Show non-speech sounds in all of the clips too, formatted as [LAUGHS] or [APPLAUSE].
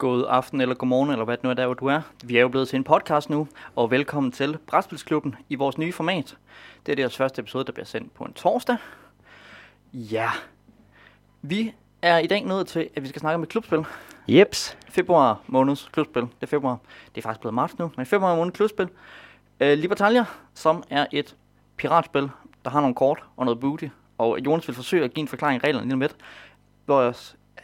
God aften eller godmorgen, eller hvad det nu er der, hvor du er. Vi er jo blevet til en podcast nu, og velkommen til Brætspilsklubben i vores nye format. Det er deres første episode, der bliver sendt på en torsdag. Ja, vi er i dag nået til, at vi skal snakke om et klubspil. Jeps. Februar måneds klubspil. Det er februar. Det er faktisk blevet marts nu, men februar måneds klubspil. Uh, Libertalia, som er et piratspil, der har nogle kort og noget booty. Og Jonas vil forsøge at give en forklaring af reglerne lige om lidt. Hvor jeg,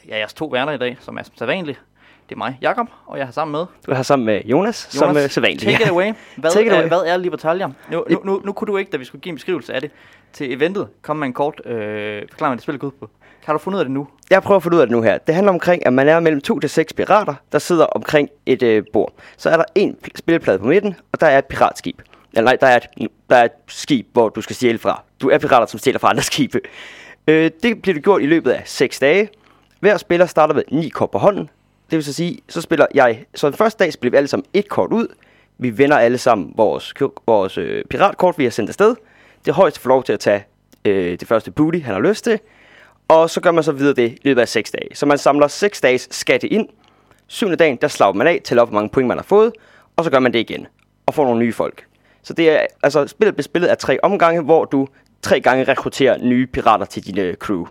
ja, jeres to værter i dag, som er som vanligt. Det er mig, Jakob, og jeg har sammen med Du har sammen med Jonas, Jonas som er sædvanligt. Take it away. [LAUGHS] Hvad, Take it er, away. hvad er Libertalia? Nu, nu, nu, nu kunne du ikke, da vi skulle give en beskrivelse af det, til eventet, komme med en kort øh, forklaring, det spil går ud på. Kan du finde ud af det nu? Jeg prøver at finde ud af det nu her. Det handler omkring, at man er mellem to til seks pirater, der sidder omkring et øh, bord. Så er der en pl- spilleplade på midten, og der er et piratskib. Eller nej, der er, et, der er et skib, hvor du skal stjæle fra. Du er pirater, som stjæler fra andre [LAUGHS] skibe. Øh, det bliver det gjort i løbet af 6 dage. Hver spiller starter med 9 kort på hånden. Det vil så sige, så spiller jeg... Så den første dag spiller vi alle sammen et kort ud. Vi vender alle sammen vores, vores øh, piratkort, vi har sendt afsted. Det højeste får lov til at tage øh, det første booty, han har lyst til. Og så gør man så videre det i løbet af 6 dage. Så man samler 6 dages skatte ind. Syvende dagen, der slår man af, tæller op, hvor mange point man har fået. Og så gør man det igen. Og får nogle nye folk. Så det er, altså, spillet bliver spillet af tre omgange, hvor du tre gange rekrutterer nye pirater til dine øh, crew.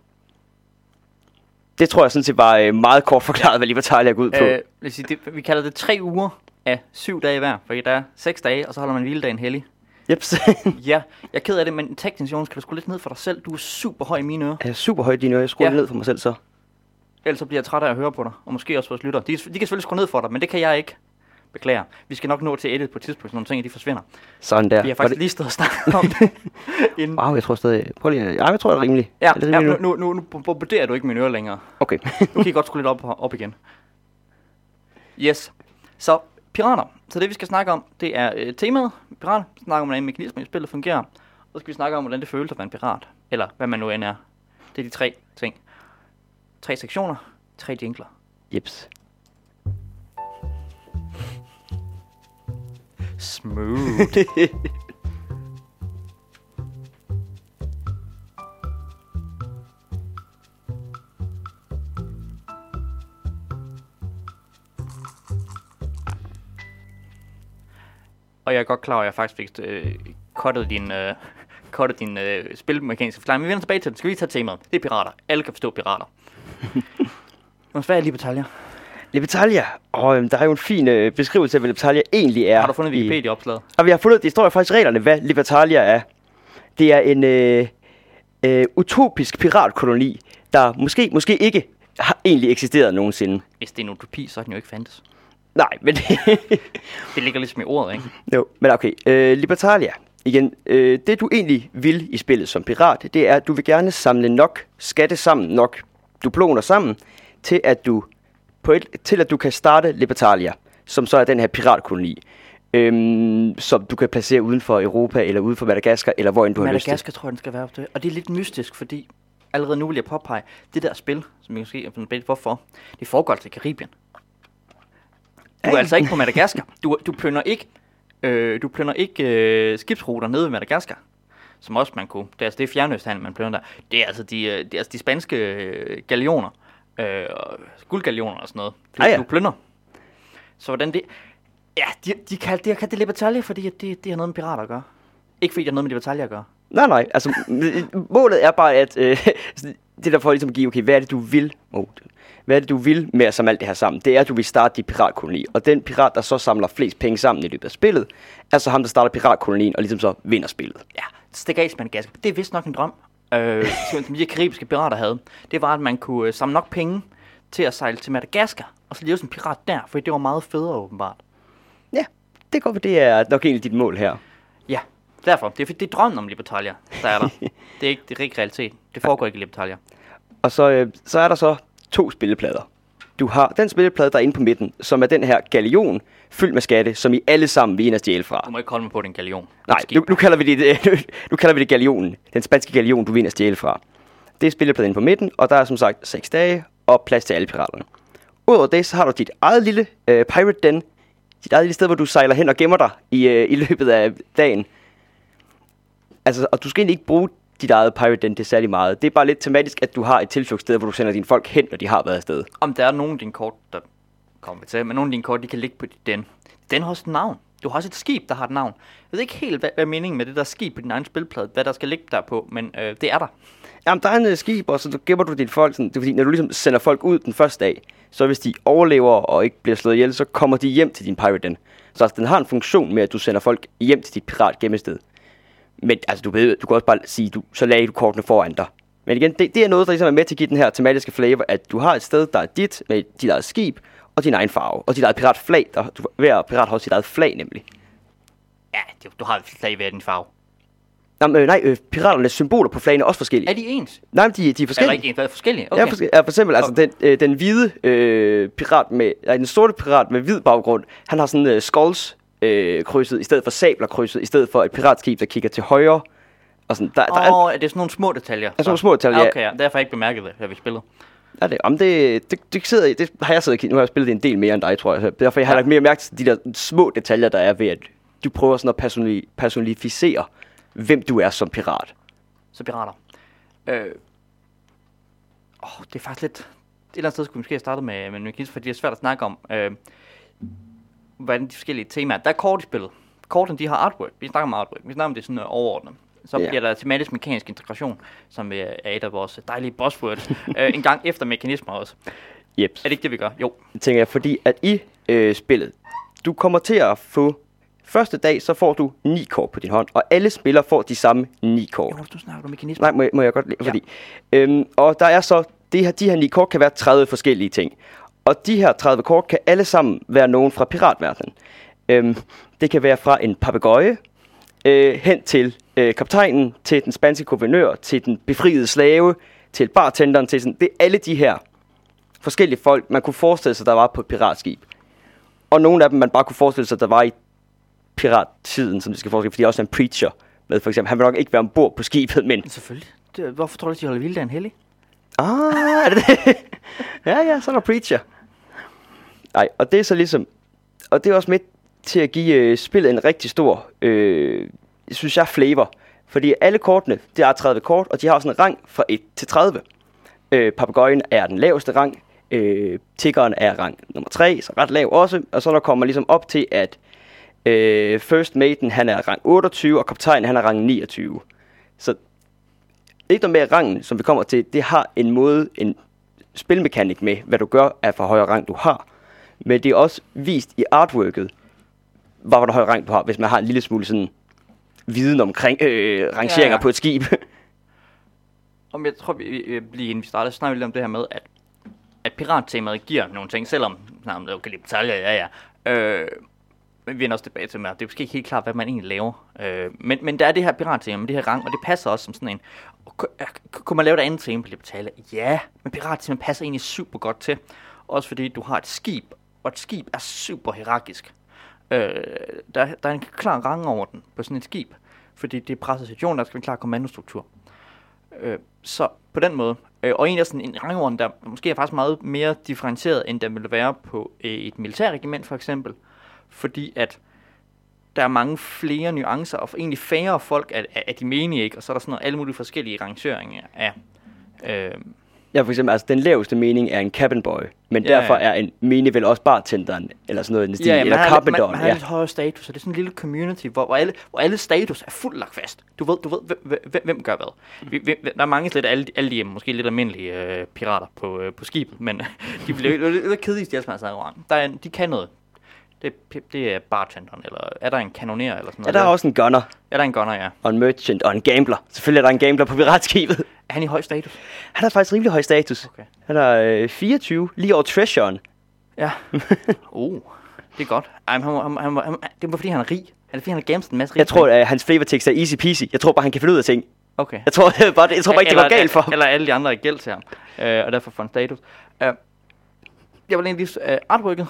Det tror jeg sådan set var øh, meget kort forklaret, hvad Libertalia går ud på. Øh, os sige, det, vi kalder det tre uger af syv dage hver, fordi der er seks dage, og så holder man hviledagen hellig. Jeps. [LAUGHS] Ja, jeg er ked af det, men teknisk, Jonas, kan du skrue lidt ned for dig selv? Du er super høj i mine ører. jeg er super højt dine ører. Jeg skruer ja. ned for mig selv så. Ellers så bliver jeg træt af at høre på dig, og måske også vores lytter. De, de kan selvfølgelig skrue ned for dig, men det kan jeg ikke. Beklager. Vi skal nok nå til edit på et tidspunkt, så nogle ting de forsvinder. Sådan der. Vi har faktisk lige stået og snakket om [LAUGHS] det. inden. Wow, jeg tror stadig... Prøv lige... Ja, jeg tror, det er rimeligt. Ja, er det ja rimeligt nu, nu, nu, nu bombarderer du ikke mine ører længere. Okay. Nu kan I godt skrue lidt op, op igen. Yes. Så pirater. Så det vi skal snakke om, det er øh, temaet pirater. Vi snakker om, hvordan mekanismen i spillet fungerer. Og så skal vi snakke om, hvordan det føles at være en pirat. Eller hvad man nu end er. Det er de tre ting. Tre sektioner. Tre jingler. Jeps. Smooth. [LAUGHS] Og jeg er godt klar over, at jeg faktisk fik øh, cuttet din, øh, [LAUGHS] cuttet din øh, spilmekaniske forklaring. Men vi vender tilbage til det. Skal vi tage temaet? Det er pirater. Alle kan forstå pirater. [LAUGHS] Jonas, hvad er Libertalia? Libertalia. Og øhm, der er jo en fin øh, beskrivelse af, hvad Libertalia egentlig er. Har du fundet Wikipedia-opslaget? Og vi har fundet, det står jo faktisk reglerne, hvad Libertalia er. Det er en øh, øh, utopisk piratkoloni, der måske, måske ikke har egentlig eksisteret nogensinde. Hvis det er en utopi, så er den jo ikke fandtes. Nej, men [LAUGHS] Det ligger ligesom i ordet, ikke? jo, men okay. Øh, Libertalia. Igen, øh, det du egentlig vil i spillet som pirat, det er, at du vil gerne samle nok skatte sammen, nok duploner sammen, til at du på et, til at du kan starte Libertalia, som så er den her piratkoloni, øhm, som du kan placere uden for Europa, eller uden for Madagaskar, eller hvor end du har lyst til. Madagaskar tror jeg, den skal være op til. Og det er lidt mystisk, fordi allerede nu vil jeg påpege, det der spil, som jeg måske er lidt hvorfor, det foregår altså i Karibien. Du er altså ikke på Madagaskar. Du, du plønder ikke, øh, du plønder ikke øh, skibsruter nede ved Madagaskar. Som også man kunne. Det er, altså, det er fjernøsthandel, man plønder der. Det er altså de, øh, det er altså de spanske øh, galioner. Øh, og guldgalioner og sådan noget. Du, Ah, ja. du plønder. Så hvordan det... Ja, de, de kan, de har kaldt det Libertalia, fordi det, det har noget med pirater at gøre. Ikke fordi det har noget med Libertalia at gøre. Nej, nej, altså [LAUGHS] målet er bare, at øh, [LAUGHS] det der for ligesom at give, okay, hvad er det du vil, oh, hvad er det du vil med at samle alt det her sammen, det er, at du vil starte dit piratkoloni, og den pirat, der så samler flest penge sammen i løbet af spillet, er så ham, der starter piratkolonien, og ligesom så vinder spillet. Ja, stik af. Det er vist nok en drøm, øh, som de karibiske pirater havde. Det var, at man kunne øh, samle nok penge til at sejle til Madagaskar, og så leve som pirat der, for det var meget federe åbenbart. Ja, det går, det er nok egentlig dit mål her. Ja, derfor. Det er, fordi det er drømmen om Libertalia, der er der. [LAUGHS] det er ikke, det er ikke realitet. Det foregår ikke i Libertalia. Og så, øh, så er der så to spilleplader. Du har den spilleplade, der er inde på midten, som er den her galion, fyldt med skatte, som I alle sammen vil ind og stjæle fra. Du må ikke holde mig på den galion. Nej, nu, nu, kalder vi det, [LAUGHS] nu kalder vi det galionen. Den spanske galion, du vinder stjæle fra. Det er spillepladen på midten, og der er som sagt 6 dage og plads til alle piraterne. Udover det, så har du dit eget lille øh, pirate den. Dit eget lille sted, hvor du sejler hen og gemmer dig i, øh, i løbet af dagen. Altså, og du skal egentlig ikke bruge dit eget pirate den til særlig meget. Det er bare lidt tematisk, at du har et tilflugtssted, hvor du sender dine folk hen, når de har været afsted. Om der er nogen af dine kort, der kommer vi til, men nogle af dine kort, de kan ligge på dit den. Den har også et navn. Du har også et skib, der har et navn. Jeg ved ikke helt, hvad, hvad er meningen med det der skib på din egen spilplade, hvad der skal ligge der på, men øh, det er der. Jamen, der er en skib, og så gemmer du dine folk. Sådan, det er fordi, når du ligesom sender folk ud den første dag, så hvis de overlever og ikke bliver slået ihjel, så kommer de hjem til din pirate den. Så altså, den har en funktion med, at du sender folk hjem til dit pirat gemmested. Men altså, du, ved, du kan også bare sige, du, så lagde du kortene foran dig. Men igen, det, det er noget, der ligesom er med til at give den her tematiske flavor, at du har et sted, der er dit, med dit eget skib, og din egen farve, og dit eget piratflag. Der, du, hver pirat har også sit eget flag, nemlig. Ja, det, du har et flag ved din farve. Jamen, øh, nej, øh, piraternes symboler på flagene er også forskellige. Er de ens? Nej, men de, de er forskellige. ikke ens, er forskellige? Okay. Ja, for, ja, for eksempel, altså Okay. den, øh, den hvide øh, pirat med, nej, den sorte pirat med hvid baggrund, han har sådan øh, skulls øh, krydset, i stedet for sabler krydset, i stedet for et piratskib, der kigger til højre. Og sådan, der, der er, oh, er det sådan nogle små detaljer? sådan nogle små detaljer, ja. Okay, ja. Derfor har jeg ikke bemærket det, da vi spillede. er det, om det, det, det, sidder, det har jeg siddet og nu har jeg spillet det en del mere end dig, tror jeg. Så derfor jeg har Ja. lagt mere mærke til de der små detaljer, der er ved, at du prøver sådan at personi- personificere, hvem du er som pirat. Så pirater. Øh. Oh, det er faktisk lidt... Et eller andet sted skulle vi måske have startet med, med mekanisme, fordi det er svært at snakke om, øh, hvordan de forskellige temaer. Der er kort i spillet. Kortene, de har artwork. Vi snakker om artwork. Vi snakker om det sådan uh, overordnet. Så bliver der tematisk mekanisk integration, som øh, er et af vores dejlige buzzwords. [LAUGHS] øh, en gang efter mekanismer også. Yep. Er det ikke det, vi gør? Jo. Det tænker jeg, fordi at i øh, spillet, du kommer til at få, første dag, så får du ni kort på din hånd, og alle spillere får de samme ni kort. Jo, du snakker om mekanismer. Nej, må, jeg- må jeg godt lide, Ja. fordi... Øhm, og der er så, det her, de her ni kort kan være 30 forskellige ting. Og de her 30 kort kan alle sammen være nogen fra piratverdenen. Øhm, det kan være fra en papegøje, øh, hen til øh, kaptajnen, til den spanske guvernør, til den befriede slave, til bartenderen, til sådan... Det er alle de her forskellige folk, man kunne forestille sig, der var på et piratskib. Og nogle af dem, man bare kunne forestille sig, der var i pirattiden, som det skal forestille, fordi der også er en preacher med, for eksempel. Han vil nok ikke være ombord på skibet, men Selvfølgelig. Det, hvorfor tror du, de holder vilddagen hellig? Ah, er det det? [LAUGHS] ja, ja, så er der Preacher. Nej, og det er så ligesom... Og det er også med til at give øh, spillet en rigtig stor, øh, synes jeg, flavor. Fordi alle kortene, det er 30 kort, og de har sådan en rang fra 1 til 30. Øh, Papagøjen er den laveste rang. Øh, tiggeren er rang nummer 3, så ret lav også. Og så der kommer ligesom op til, at øh, First Maiden, han er rang 28, og kaptajnen, han er rang 29. Så ikke noget med rangen, som vi kommer til, det har en måde, en spilmekanik med, hvad du gør af for højere rang du har. Men det er også vist i artworket, hvor hvor højere rang du har, hvis man har en lille smule sådan viden omkring øh, rangeringer Ja, ja, på et skib. [LAUGHS] Om jeg tror, vi, lige inden vi starter, snakker vi lidt om det her med, at, at pirattemaet giver nogle ting, selvom, nej, men det okay, lidt detaljer, ja, ja. Øh, men vi vender også tilbage til, at det er måske ikke helt klart, hvad man egentlig laver. Øh, men, men der er det her pirattema med det her rang, og det passer også som sådan en... Kunne man lave et andet tema på Libertalia? Ja, men pirattema passer egentlig super godt til. Også fordi du har et skib, og et skib er super hierarkisk. Øh, der, der er en klar rangorden på sådan et skib, fordi det er præcision, der skal en klar kommandostruktur. Øh, så på den måde. Øh, og en af sådan en rangorden, der måske er faktisk meget mere differentieret, end der ville være på øh, et militærregiment for eksempel. Fordi at der er mange flere nuancer, og egentlig færre folk af, af, af de menige, ikke? Og så er der sådan noget, alle mulige forskellige rangeringer af... Øh, ja, for eksempel, altså den laveste mening er en cabin boy, men Ja, ja, derfor ja. er en mening vel også bartenderen, eller sådan noget stil, ja, man eller har, lidt, man, man har Ja. lidt højere status, og det er sådan en lille community, hvor, hvor, alle, hvor alle status er fuldt lagt fast. Du ved, du ved hvem, hvem, hvem gør hvad. Vi, vi, der er mange slet alle, alle de måske lidt almindelige øh, pirater på, øh, på skibet, men [LAUGHS] de bliver lidt, lidt, lidt kedelige, de har rang. Der er, de kan noget. Det, er- det er bartenderen, eller er der en kanoner eller sådan Ja, noget? der er også en gunner, er der en gunner, ja. og en merchant, og en gambler. Selvfølgelig er der en gambler på piratskibet. Er han i høj status? Han har faktisk rimelig høj status. Okay. Han er øh, 24, lige over treasuren. Ja. [LAUGHS] uh, det er godt. Ej, han, han, han, han, det var fordi, han er rig. Er det fordi, han har gemt en masse rig? Jeg tror, at hans flavor text er easy peasy. Jeg tror bare, han kan finde ud af ting. Okay. Jeg tror, [LAUGHS] det er bare, jeg tror bare ikke, det går galt for ham. Eller alle de andre er gæld til ham, øh, og derfor får han status. Uh, jeg vil egentlig lige... Uh, artworket,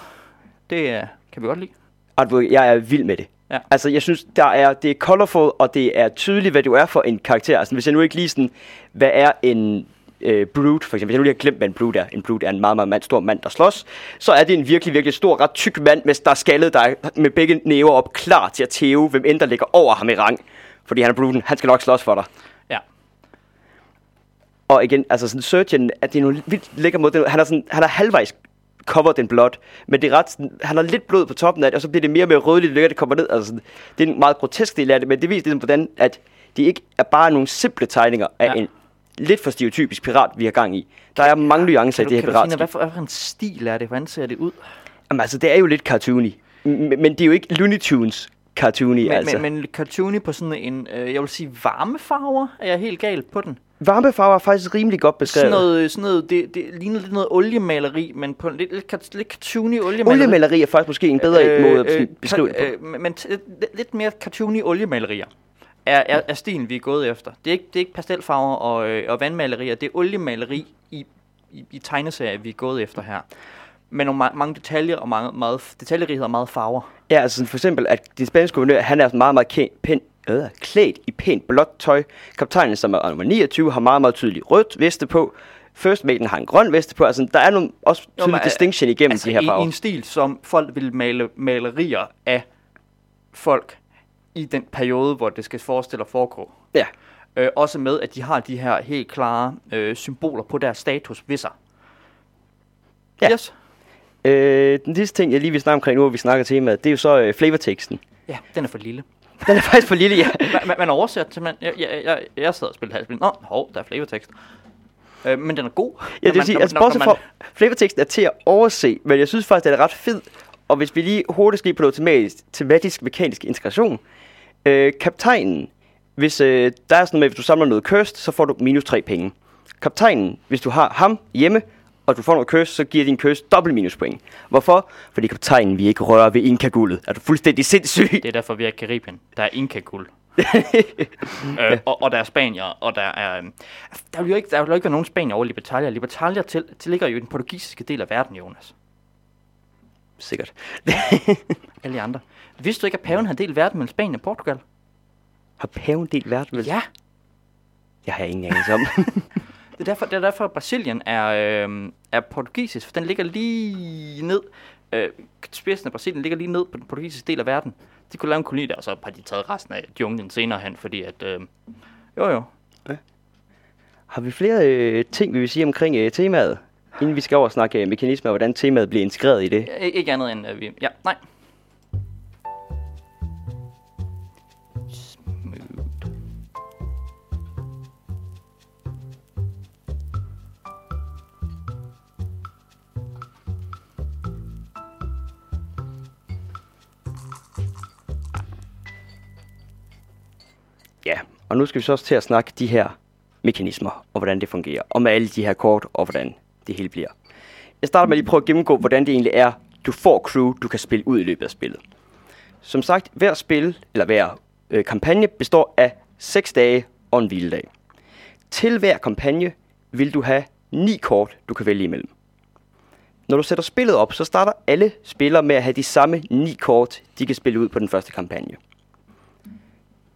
det uh, kan vi godt lide. Artwork, jeg er vild med det. Ja. Altså, jeg synes, der er, det er colorful, og det er tydeligt, hvad du er for en karakter. Altså, hvis jeg nu ikke lige sådan, hvad er en øh, brute, for eksempel. Hvis jeg nu lige har glemt, hvad en brute er. En brute er en meget, meget mand, stor mand, der slås. Så er det en virkelig, virkelig stor, ret tyk mand, med, der er skaldet, der er med begge næver op, klar til at tæve, hvem end der ligger over ham i rang. Fordi han er bruten, han skal nok slås for dig. Ja. Og igen, altså sådan Surgeon, at det er nogle vildt lækker måde. Han er, sådan, han er halvvejs cover den blood. Men det er ret sådan, han har lidt blod på toppen af det, og så bliver det mere og mere rødligt, lykker det kommer ned. Altså, sådan, det er en meget grotesk del af det, men det viser ligesom, hvordan at de ikke er bare nogle simple tegninger af Ja. en lidt for stereotypisk pirat, vi har gang i. Der er mange nuancer i det her piratskib. noget, hvad for, hvad for en stil er det? Hvordan ser det ud? Jamen altså, det er jo lidt cartoony. Men det er jo ikke Looney Tunes cartoony, Men, altså. men, men cartoony på sådan en, øh, jeg vil sige varme farver, er jeg helt galt på den. Varmefarver er faktisk rimelig godt beskrevet. Sådan noget, sådan noget det, det ligner lidt noget oliemaleri, men på en lidt, lidt, lidt cartoony oliemaleri. Oliemaleri er faktisk måske en bedre øh, måde at øh, beskrive det på. Øh, men lidt- mere cartoony oliemalerier er, er, er stilen, vi er gået efter. Det er ikke, det er ikke pastelfarver og, øh, og vandmalerier, det er oliemaleri i, i, i tegneserier, vi er gået efter her. Med nogle ma- mange detaljer og meget, meget detaljerighed og meget farver. Ja, altså sådan for eksempel, at de spanske guvernør, han er meget, meget kæ- pæn, øh, klædt i pænt blåt tøj. Kaptajnen, som er nummer 29, har meget, meget tydeligt rødt veste på. First Maiden har en grøn veste på. Altså, der er nogle også tydelig men, distinction igennem altså de her farver. i en stil, som folk vil male malerier af folk i den periode, hvor det skal forestille at foregå. Ja. Øh, også med, at de har de her helt klare øh, symboler på deres status ved sig. Ja. Yes. Øh, den sidste ting, jeg lige vil snakke omkring nu, hvor vi snakker temaet, det er jo så øh, flavorteksten. Ja, den er for lille. [LAUGHS] Den er faktisk for lille, ja. [LAUGHS] man, man, oversætter til, man, jeg, jeg, jeg, jeg sad og spillede halvspil. Nå, hov, der er flavortekst. Øh, men den er god. Ja, det vil sige, altså bortset fra, flavorteksten er til at overse, men jeg synes faktisk, den er ret fed. Og hvis vi lige hurtigt skal på noget tematisk, tematisk mekanisk integration. Øh, kaptajnen, hvis øh, der er sådan med, hvis du samler noget cursed, så får du minus 3 penge. Kaptajnen, hvis du har ham hjemme, og du får noget cursed, så giver din cursed dobbelt minuspoint. Hvorfor? Fordi kaptajnen vil ikke røre ved Inka-guldet. Er du fuldstændig sindssyg? Det er derfor, vi er i Karibien. Der er Inka-guld. [LAUGHS] øh, og, og der er Spanier, og der er... øhm, Der vil jo ikke, der vil jo ikke være nogen Spanier over Libertalia. Libertalia til, tilligger jo i den portugisiske del af verden, Jonas. Sikkert. [LAUGHS] Alle andre. Vidste du ikke, at paven har delt verden mellem Spanien og Portugal? Har paven delt verden? vel? Ja. Jeg har ingen anelse om. [LAUGHS] Det er derfor, det er derfor at Brasilien er, øh, er portugisisk, for den ligger lige ned. Øh, spidsen af Brasilien ligger lige ned på den portugisiske del af verden. De kunne lave en koloni der, og så har de taget resten af junglen senere hen, fordi at... Øh, jo jo, Har vi flere øh, ting, vi vil sige omkring øh, temaet? Inden vi skal over og snakke øh, mekanismer, og hvordan temaet bliver integreret i det. Ikke andet end øh, vi... Ja, nej. Og nu skal vi så også til at snakke de her mekanismer, og hvordan det fungerer. Og med alle de her kort, og hvordan det hele bliver. Jeg starter med at lige prøve at gennemgå, hvordan det egentlig er, du får crew, du kan spille ud i løbet af spillet. Som sagt, hver spil, eller hver øh, kampagne, består af 6 dage og en hviledag. Til hver kampagne vil du have 9 kort, du kan vælge imellem. Når du sætter spillet op, så starter alle spillere med at have de samme 9 kort, de kan spille ud på den første kampagne.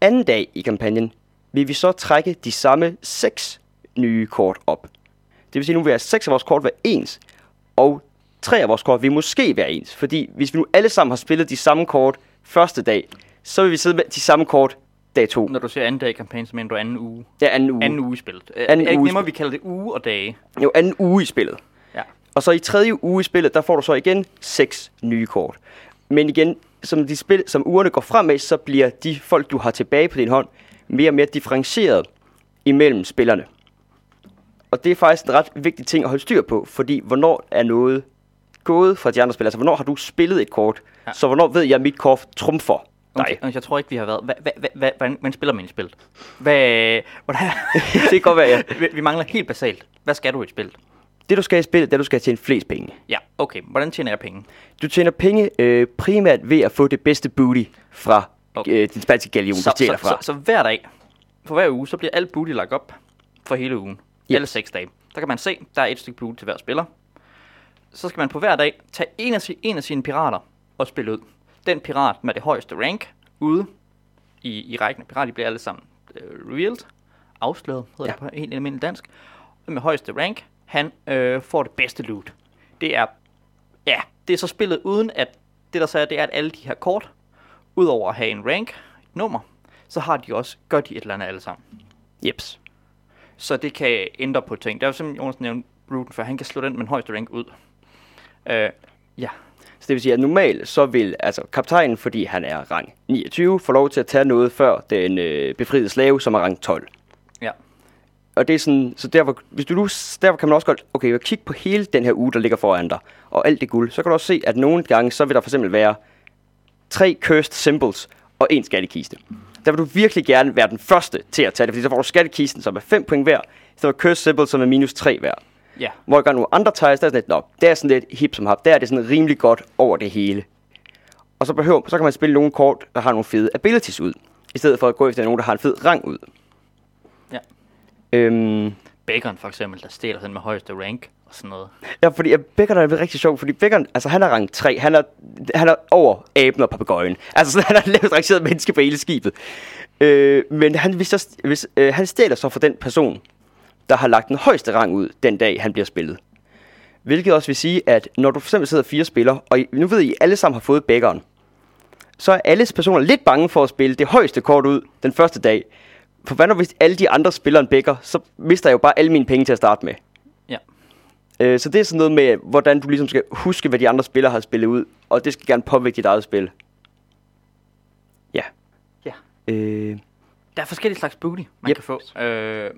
Anden dag i kampagnen vil vi så trække de samme 6 nye kort op. Det vil sige, nu vil 6 af vores kort være ens, og tre af vores kort vil måske være ens. Fordi hvis vi nu alle sammen har spillet de samme kort første dag, så vil vi sidde med de samme kort dag 2. Når du siger anden dag i kampagnen, så mener du anden uge. Ja, anden uge. Anden uge i spillet. Anden Anden er det ikke uge nemmere, vi kalder det uge og dage? Jo, anden uge i spillet. Ja. Og så i tredje uge i spillet, der får du så igen seks nye kort. Men igen, som, de spil, som ugerne går fremad, så bliver de folk, du har tilbage på din hånd, mere og mere differentieret imellem spillerne. Og det er faktisk en ret vigtig ting at holde styr på, fordi hvornår er noget gået fra de andre spillere? Altså, hvornår har du spillet et kort? Ja. Så hvornår ved jeg, at mit kort trumfer dig? Okay, jeg tror ikke, vi har været... Hvordan, hvordan spiller man i spillet? Hvad, [LAUGHS] hvordan, [LAUGHS] det kan godt være, ja. vi, mangler helt basalt. Hvad skal du i et spil? Det du skal i spillet, det er, du skal tjene flest penge. Ja, okay. Hvordan tjener jeg penge? Du tjener penge øh, primært ved at få det bedste booty fra Okay. øh, din spanske galion, Så, stjæler så, fra. så, så, hver dag, for hver uge, så bliver alt booty lagt op for hele ugen. Yes. Alle seks dage. Der kan man se, der er et stykke booty til hver spiller. Så skal man på hver dag tage en af, en af sine pirater og spille ud. Den pirat med det højeste rank ude i, i rækken af pirater, de bliver alle sammen øh, revealed, afsløret, hedder Ja. det på helt almindelig dansk. Den med højeste rank, han øh, får det bedste loot. Det er, ja, det er så spillet uden at, det der så er, det er, at alle de her kort, udover at have en rank, et nummer, så har de også, gør de et eller andet alle sammen. Jeps. Så det kan ændre på ting. Der er jo simpelthen, Jonas nævnte Ruten, for han kan slå den med den højeste rank ud. Øh, ja, Så det vil sige, at normalt så vil altså kaptajnen, fordi han er rang 29, få lov til at tage noget før den øh, befriede slave, som er rang 12. ja. Og det er sådan, så derfor, hvis du derfor kan man også godt, okay, kigge på hele den her uge, der ligger foran dig, og alt det guld, så kan du også se, at nogle gange, så vil der for eksempel være tre cursed symbols og en skattekiste. Der vil du virkelig gerne være den første til at tage det, fordi så får du skattekisten, som er 5 point hver, så er cursed symbol, som er minus 3 hver. Ja, Hvor jeg gør nogle andre tiles, der er sådan lidt, nå, det er sådan lidt hip som hap, der er det sådan rimelig godt over det hele. Og så, behøver, så kan man spille nogle kort, der har nogle fede abilities ud, i stedet for at gå efter nogen, der har en fed rang ud. ja. Øhm, Bacon for eksempel, der stjæler den med højeste rank og sådan noget. Ja, fordi uh, er rigtig sjov, fordi Becker, altså han er rang 3, han er, han er over aben og papegøjen. Altså [LAUGHS] sådan, han er lavet rangeret menneske på hele skibet. Øh, men han, hvis så, hvis, øh, han stjæler så for den person, der har lagt den højeste rang ud den dag, han bliver spillet. Hvilket også vil sige, at når du for eksempel sidder fire spillere, og I, nu ved I, alle sammen har fået Beckeren, så er alle personer lidt bange for at spille det højeste kort ud den første dag. For hvad nu hvis alle de andre spiller en bækker, så mister jeg jo bare alle mine penge til at starte med. Øh, så det er sådan noget med, hvordan du ligesom skal huske, hvad de andre spillere har spillet ud, og det skal gerne påvirke dit eget spil. Ja. ja. Øh, Der er forskellige slags booty, man Yep. kan få. Øh,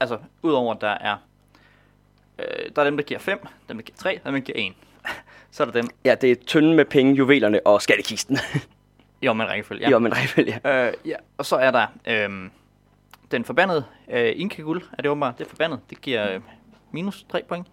altså, udover der er... Øh, der er dem, der giver 5, dem, der giver 3, dem, der giver 1. [LAUGHS] Så er der dem ja, det er tynde med penge, juvelerne og skattekisten. i omvendt rækkefølge. Ja. jo, men rækkefølge, ja. Øh, ja, og så er der øhm, den forbandede øh, Inka-guld, er det åbenbart, det er forbandet, det giver øh, minus 3 point.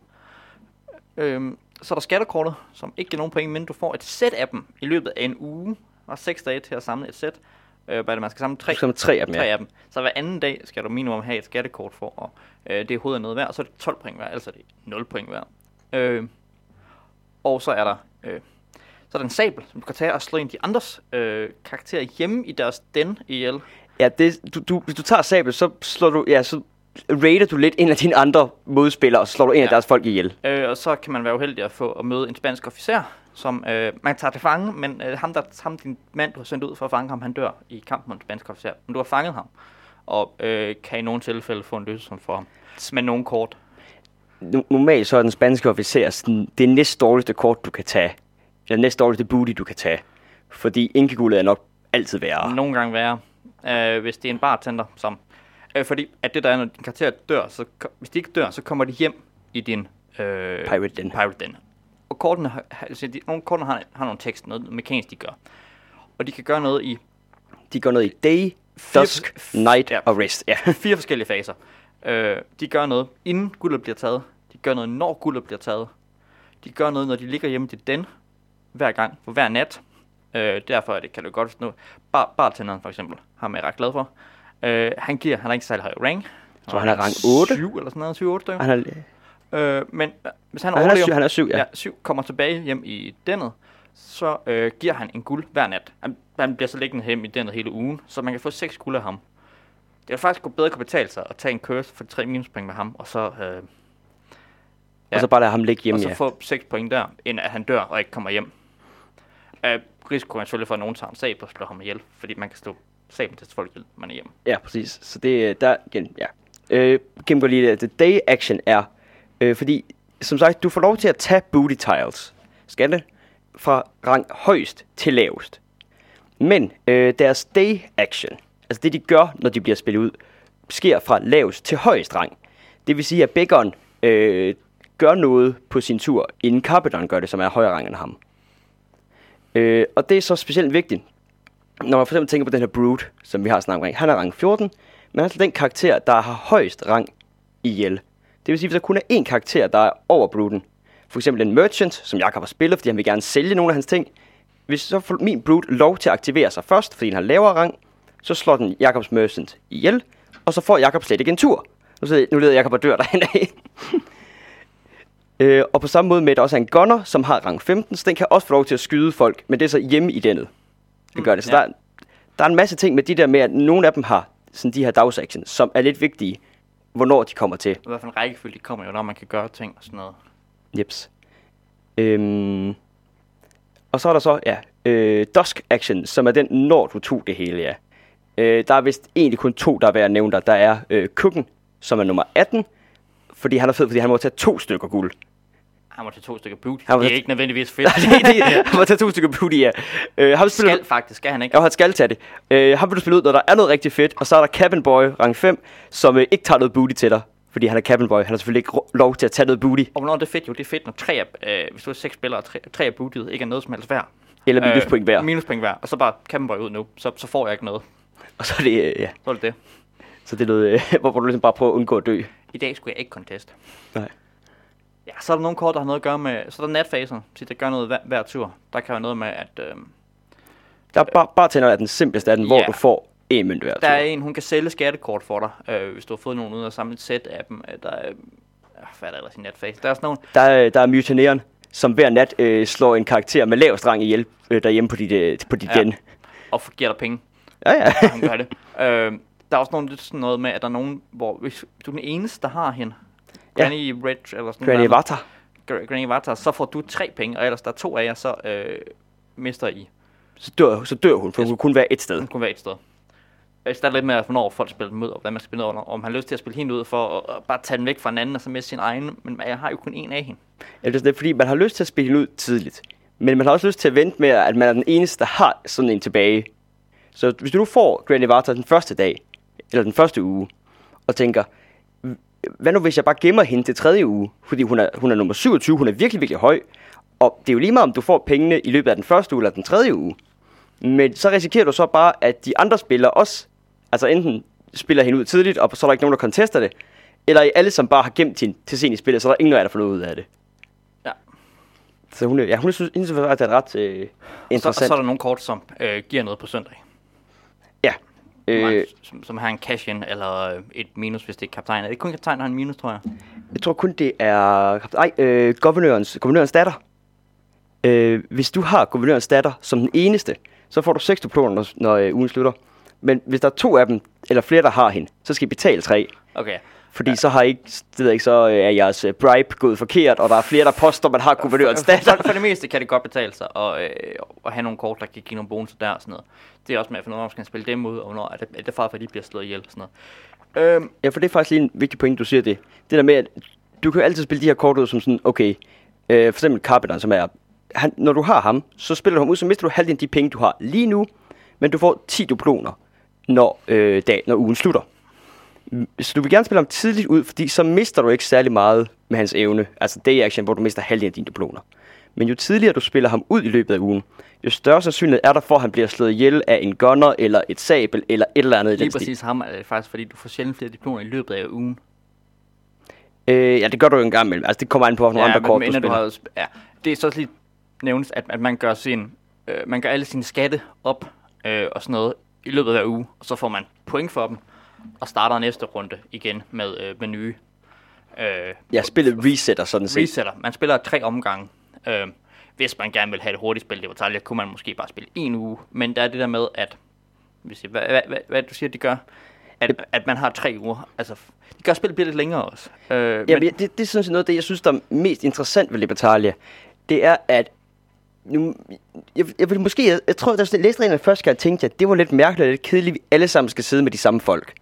Øhm, så er der skattekortet, som ikke giver nogen point, men du får et sæt af dem i løbet af en uge, og 6 dage til at samle et sæt. Øh, hvad er det, man skal samle tre, skal tre af dem, tre ja. af dem. Så hver anden dag skal du minimum have et skattekort for, og øh, det er hovedet noget værd, og så er det 12 point værd, altså det er 0 point værd. Øh, og så er der øh, så er der en sabel, som du kan tage og slå ind de andres øh, karakterer hjemme i deres den ihjel. Ja, det, du, du, hvis du tager sabel, så slår du, ja, så raider du lidt en af dine andre modspillere, og så slår du en ja. af deres folk ihjel. Øh, og så kan man være uheldig at få at møde en spansk officer, som øh, man tager til fange, men øh, ham, der, ham, din mand, du har sendt ud for at fange ham, han dør i kampen mod en spansk officer. Men du har fanget ham, og øh, kan i nogle tilfælde få en løsning for ham. Med nogle kort. No- Normalt så er den spanske officer sådan, det næst dårligste kort, du kan tage. Eller næst dårligste booty, du kan tage. Fordi inkeguldet er nok altid værre. Nogle gange værre, øh, hvis det er en bartender, som... Øh, fordi at det der er, når din karakter dør, så hvis de ikke dør, så kommer de hjem i din... Øh, Pirate Den. Pirate Den. Og kortene har, har- altså de, nogle kortene har, har nogle tekst, noget mekanisk de gør. Og de kan gøre noget i De går noget i day, Fire- dusk, night ja. og rest. Ja. [LAUGHS] fire forskellige faser. Øh, de gør noget, inden guldet bliver taget. De gør noget, når guldet bliver taget. De gør noget, når de ligger hjemme til den, hver gang, for hver nat. Øh, derfor er det, kan du godt nu. Bar, bartenderen for eksempel, ham er jeg ret glad for. Øh, han giver, han har ikke særlig høj rank. Så han er rang 8? 7 eller sådan noget, 7-8 stykker. Han er, Øh, men øh, hvis han han er, overlever, syv, han er syv, ja. ja, syv kommer tilbage hjem i dennet, så øh, giver han en guld hver nat. Han, han bliver så liggende hjemme i dennet hele ugen, så man kan få seks guld af ham. Det vil faktisk gå bedre kunne betale sig at tage en curse for tre minuspoint med ham, og så, øh, Og så bare lade ham ligge hjemme, og så ja. få seks point der, end at han dør og ikke kommer hjem. Øh, risikoen er selvfølgelig for, at nogen tager en sab og slår ham ihjel, fordi man kan slå saben til folk at man er hjemme. Ja, præcis. Så det er der igen, ja. Øh, Kim går lige det. The day action er, øh, fordi, som sagt, du får lov til at tage booty tiles. Skal det? Fra rang højst til lavest. Men øh, deres day action, altså det de gør, når de bliver spillet ud, sker fra lavest til højst rang. Det vil sige, at Beckeren øh, gør noget på sin tur, inden Carpeteren gør det, som er højere rang end ham. Øh, og det er så specielt vigtigt, når man for eksempel tænker på den her Brood, som vi har snakket omkring, han er rang 14, men altså den karakter, der har højst rang i hjel. Det vil sige, hvis der kun er én karakter, der er over Brooden, for eksempel en Merchant, som Jakob har spillet, fordi han vil gerne sælge nogle af hans ting, hvis så får min Brood lov til at aktivere sig først, fordi den har lavere rang, så slår den Jakobs Merchant ihjel, og så får Jakob slet ikke en tur. Nu, sidder, nu leder Jakob og dør derhen af. øh, og på samme måde med, at der også er en gunner, som har rang 15, så den kan også få lov til at skyde folk, men det er så hjemme i dennet. Den gør det. Så ja. der, der er en masse ting med de der med, at nogle af dem har sådan de her dagsactions, som er lidt vigtige, hvornår de kommer til. I hvert fald en rækkefølge, de kommer jo, når man kan gøre ting og sådan noget. Jeps. Øhm, og så er der så, ja, øh, Dusk Action, som er den, når du tog det hele, ja. Øh, der er vist egentlig kun to, der er værd at nævne der. Der er øh, Kukken, som er nummer 18, fordi han er fed, fordi han må tage to stykker guld. Han må tage to stykker booty. Han Det er ikke nødvendigvis fedt. [LAUGHS] det, det, han må tage to stykker booty, ja. Øh, ham spiller, skal faktisk, skal han ikke? Ja, han skal tage det. Øh, ham vil du spille ud, når der er noget rigtig fedt. Og så er der Cabin Boy, rang 5, som øh, ikke tager noget booty til dig. Fordi han er Cabin Boy. Han har selvfølgelig ikke lov til at tage noget booty. Og hvornår er det fedt? Jo, det er fedt, når tre af, øh, hvis du er seks spillere, tre, tre af bootyet ikke er noget som helst værd. Eller minuspoint hver. Minuspoint hver. Og så bare kan man ud nu. Så, så får jeg ikke noget. Og så er det, øh, ja. Så er det det. Så det er noget, øh, [LAUGHS] hvor, hvor du ligesom bare prøver at undgå at dø. I dag skulle jeg ikke contest. Nej. Ja, så er der nogle kort, der har noget at gøre med... Så er der natfasen, så der gør noget hver, hver tur. Der kan være noget med, at... Øh, Der er bare, bare tænder er den simpleste af den, hvor Ja. du får en mønt hver. der er en, hun kan sælge skattekort for dig, øh, hvis du har fået nogen ud og samle et sæt af dem. Øh, Der er... Øh, hvad er der ellers i natfase? Der er sådan nogle... Der er, der er mutineren, som hver nat øh, slår en karakter med lav strang ihjel øh, derhjemme på dit, øh, på dit Ja. gen. Og giver dig penge. Ja, ja. han gør det. Øh, der er også nogle, lidt sådan noget med, at der er nogen, hvor hvis du er den eneste, der har hende, Ja. Granny Red, eller sådan Granny. Gra- Granny Vatar, så får du tre penge, og ellers der er to af jer, så øh, mister I. Så dør, så dør hun, for hun kunne kun være et sted. Den kunne være et sted. Jeg starter lidt med, hvornår folk spiller dem ud, og hvordan man spiller under, om han har lyst til at spille hende ud for at, at bare tage den væk fra en anden, og så miste sin egen, men jeg har jo kun en af hende. Ja, det er fordi man har lyst til at spille hende ud tidligt. Men man har også lyst til at vente med, at man er den eneste, der har sådan en tilbage. Så hvis du nu får Granny Vatar den første dag, eller den første uge, og tænker, hvad nu hvis jeg bare gemmer hende til tredje uge? Fordi hun er, hun er nummer 27, hun er virkelig, virkelig høj. Og det er jo lige meget, om du får pengene i løbet af den første uge eller den tredje uge. Men så risikerer du så bare, at de andre spillere også, altså enten spiller hende ud tidligt, og så er der ikke nogen, der contester det, eller I alle som bare har gemt hende til sent i spillet, så er der ingen af der får noget ud af det. Ja. Så hun, ja, hun synes, synes faktisk, at det er ret øh, Så, og interessant. så er der nogle kort, som øh, giver noget på søndag. ja. Øh, som, som har en cash-in, eller øh, et minus, hvis det er kaptajn. Er det kun kaptajn, der har en minus, tror jeg? jeg tror kun, det er ej, øh, guvernørens, guvernørens datter. Øh, hvis du har guvernørens datter som den eneste, så får du 6 diplomer, når, når øh, ugen slutter. Men hvis der er to af dem, eller flere, der har hende, så skal I betale tre. Okay. Fordi ja. så har ikke, det ved jeg ikke, så øh, er jeres øh, bribe gået forkert, og der er flere, der påstår, man har guvernørens for, datter. for, for det meste kan det godt betale sig at, øh, at have nogle kort, der kan give nogle bonusser der og sådan noget. Det er også med at finde ud af, om man skal spille dem ud, og hvornår er det, er det far, for de bliver slået ihjel og sådan noget. Øhm, Ja, for det er faktisk lige en vigtig point, du siger det. Det der med, at du kan jo altid spille de her kort ud som sådan, okay, øh, for eksempel Carpenter, som er, han, når du har ham, så spiller du ham ud, så mister du halvdelen af de penge, du har lige nu, men du får 10 duploner, når, øh, dag, når ugen slutter. Så du vil gerne spille ham tidligt ud, fordi så mister du ikke særlig meget med hans evne. Altså day action, hvor du mister halvdelen af dine duploner. Men jo tidligere du spiller ham ud i løbet af ugen, jo større sandsynlighed er der for, at han bliver slået ihjel af en gunner, eller et sabel, eller et eller andet lige den stil. præcis ham er det faktisk, fordi du får sjældent flere diplomer i løbet af ugen. Øh, ja, det gør du jo en gang imellem. Altså, det kommer an på, nogle andre men, kort, du spiller. du har, ja, det er så også lige nævnes, at, at man gør sin, øh, man gør alle sine skatte op øh, og sådan noget i løbet af uge, og så får man point for dem, og starter næste runde igen med, øh, med nye. Øh, Ja, spillet resetter sådan set. resetter. Man spiller tre omgange. Øh, hvis man gerne vil have det hurtigt spil, det var talje, kunne man måske bare spille en uge. Men der er det der med, at hvis jeg, hvad, hvad, hvad, hvad, du siger, det gør, at, at man har tre uger. Altså, det gør, spillet bliver lidt længere også. Øh, Ja, men det, det er sådan set noget af det, jeg synes, der er mest interessant ved Libertalia. Det er, at nu, jeg, jeg, vil måske, jeg, jeg tror, da jeg læste reglerne gang, tænkte jeg, at det var lidt mærkeligt og lidt kedeligt, at vi alle sammen skal sidde med de samme folk.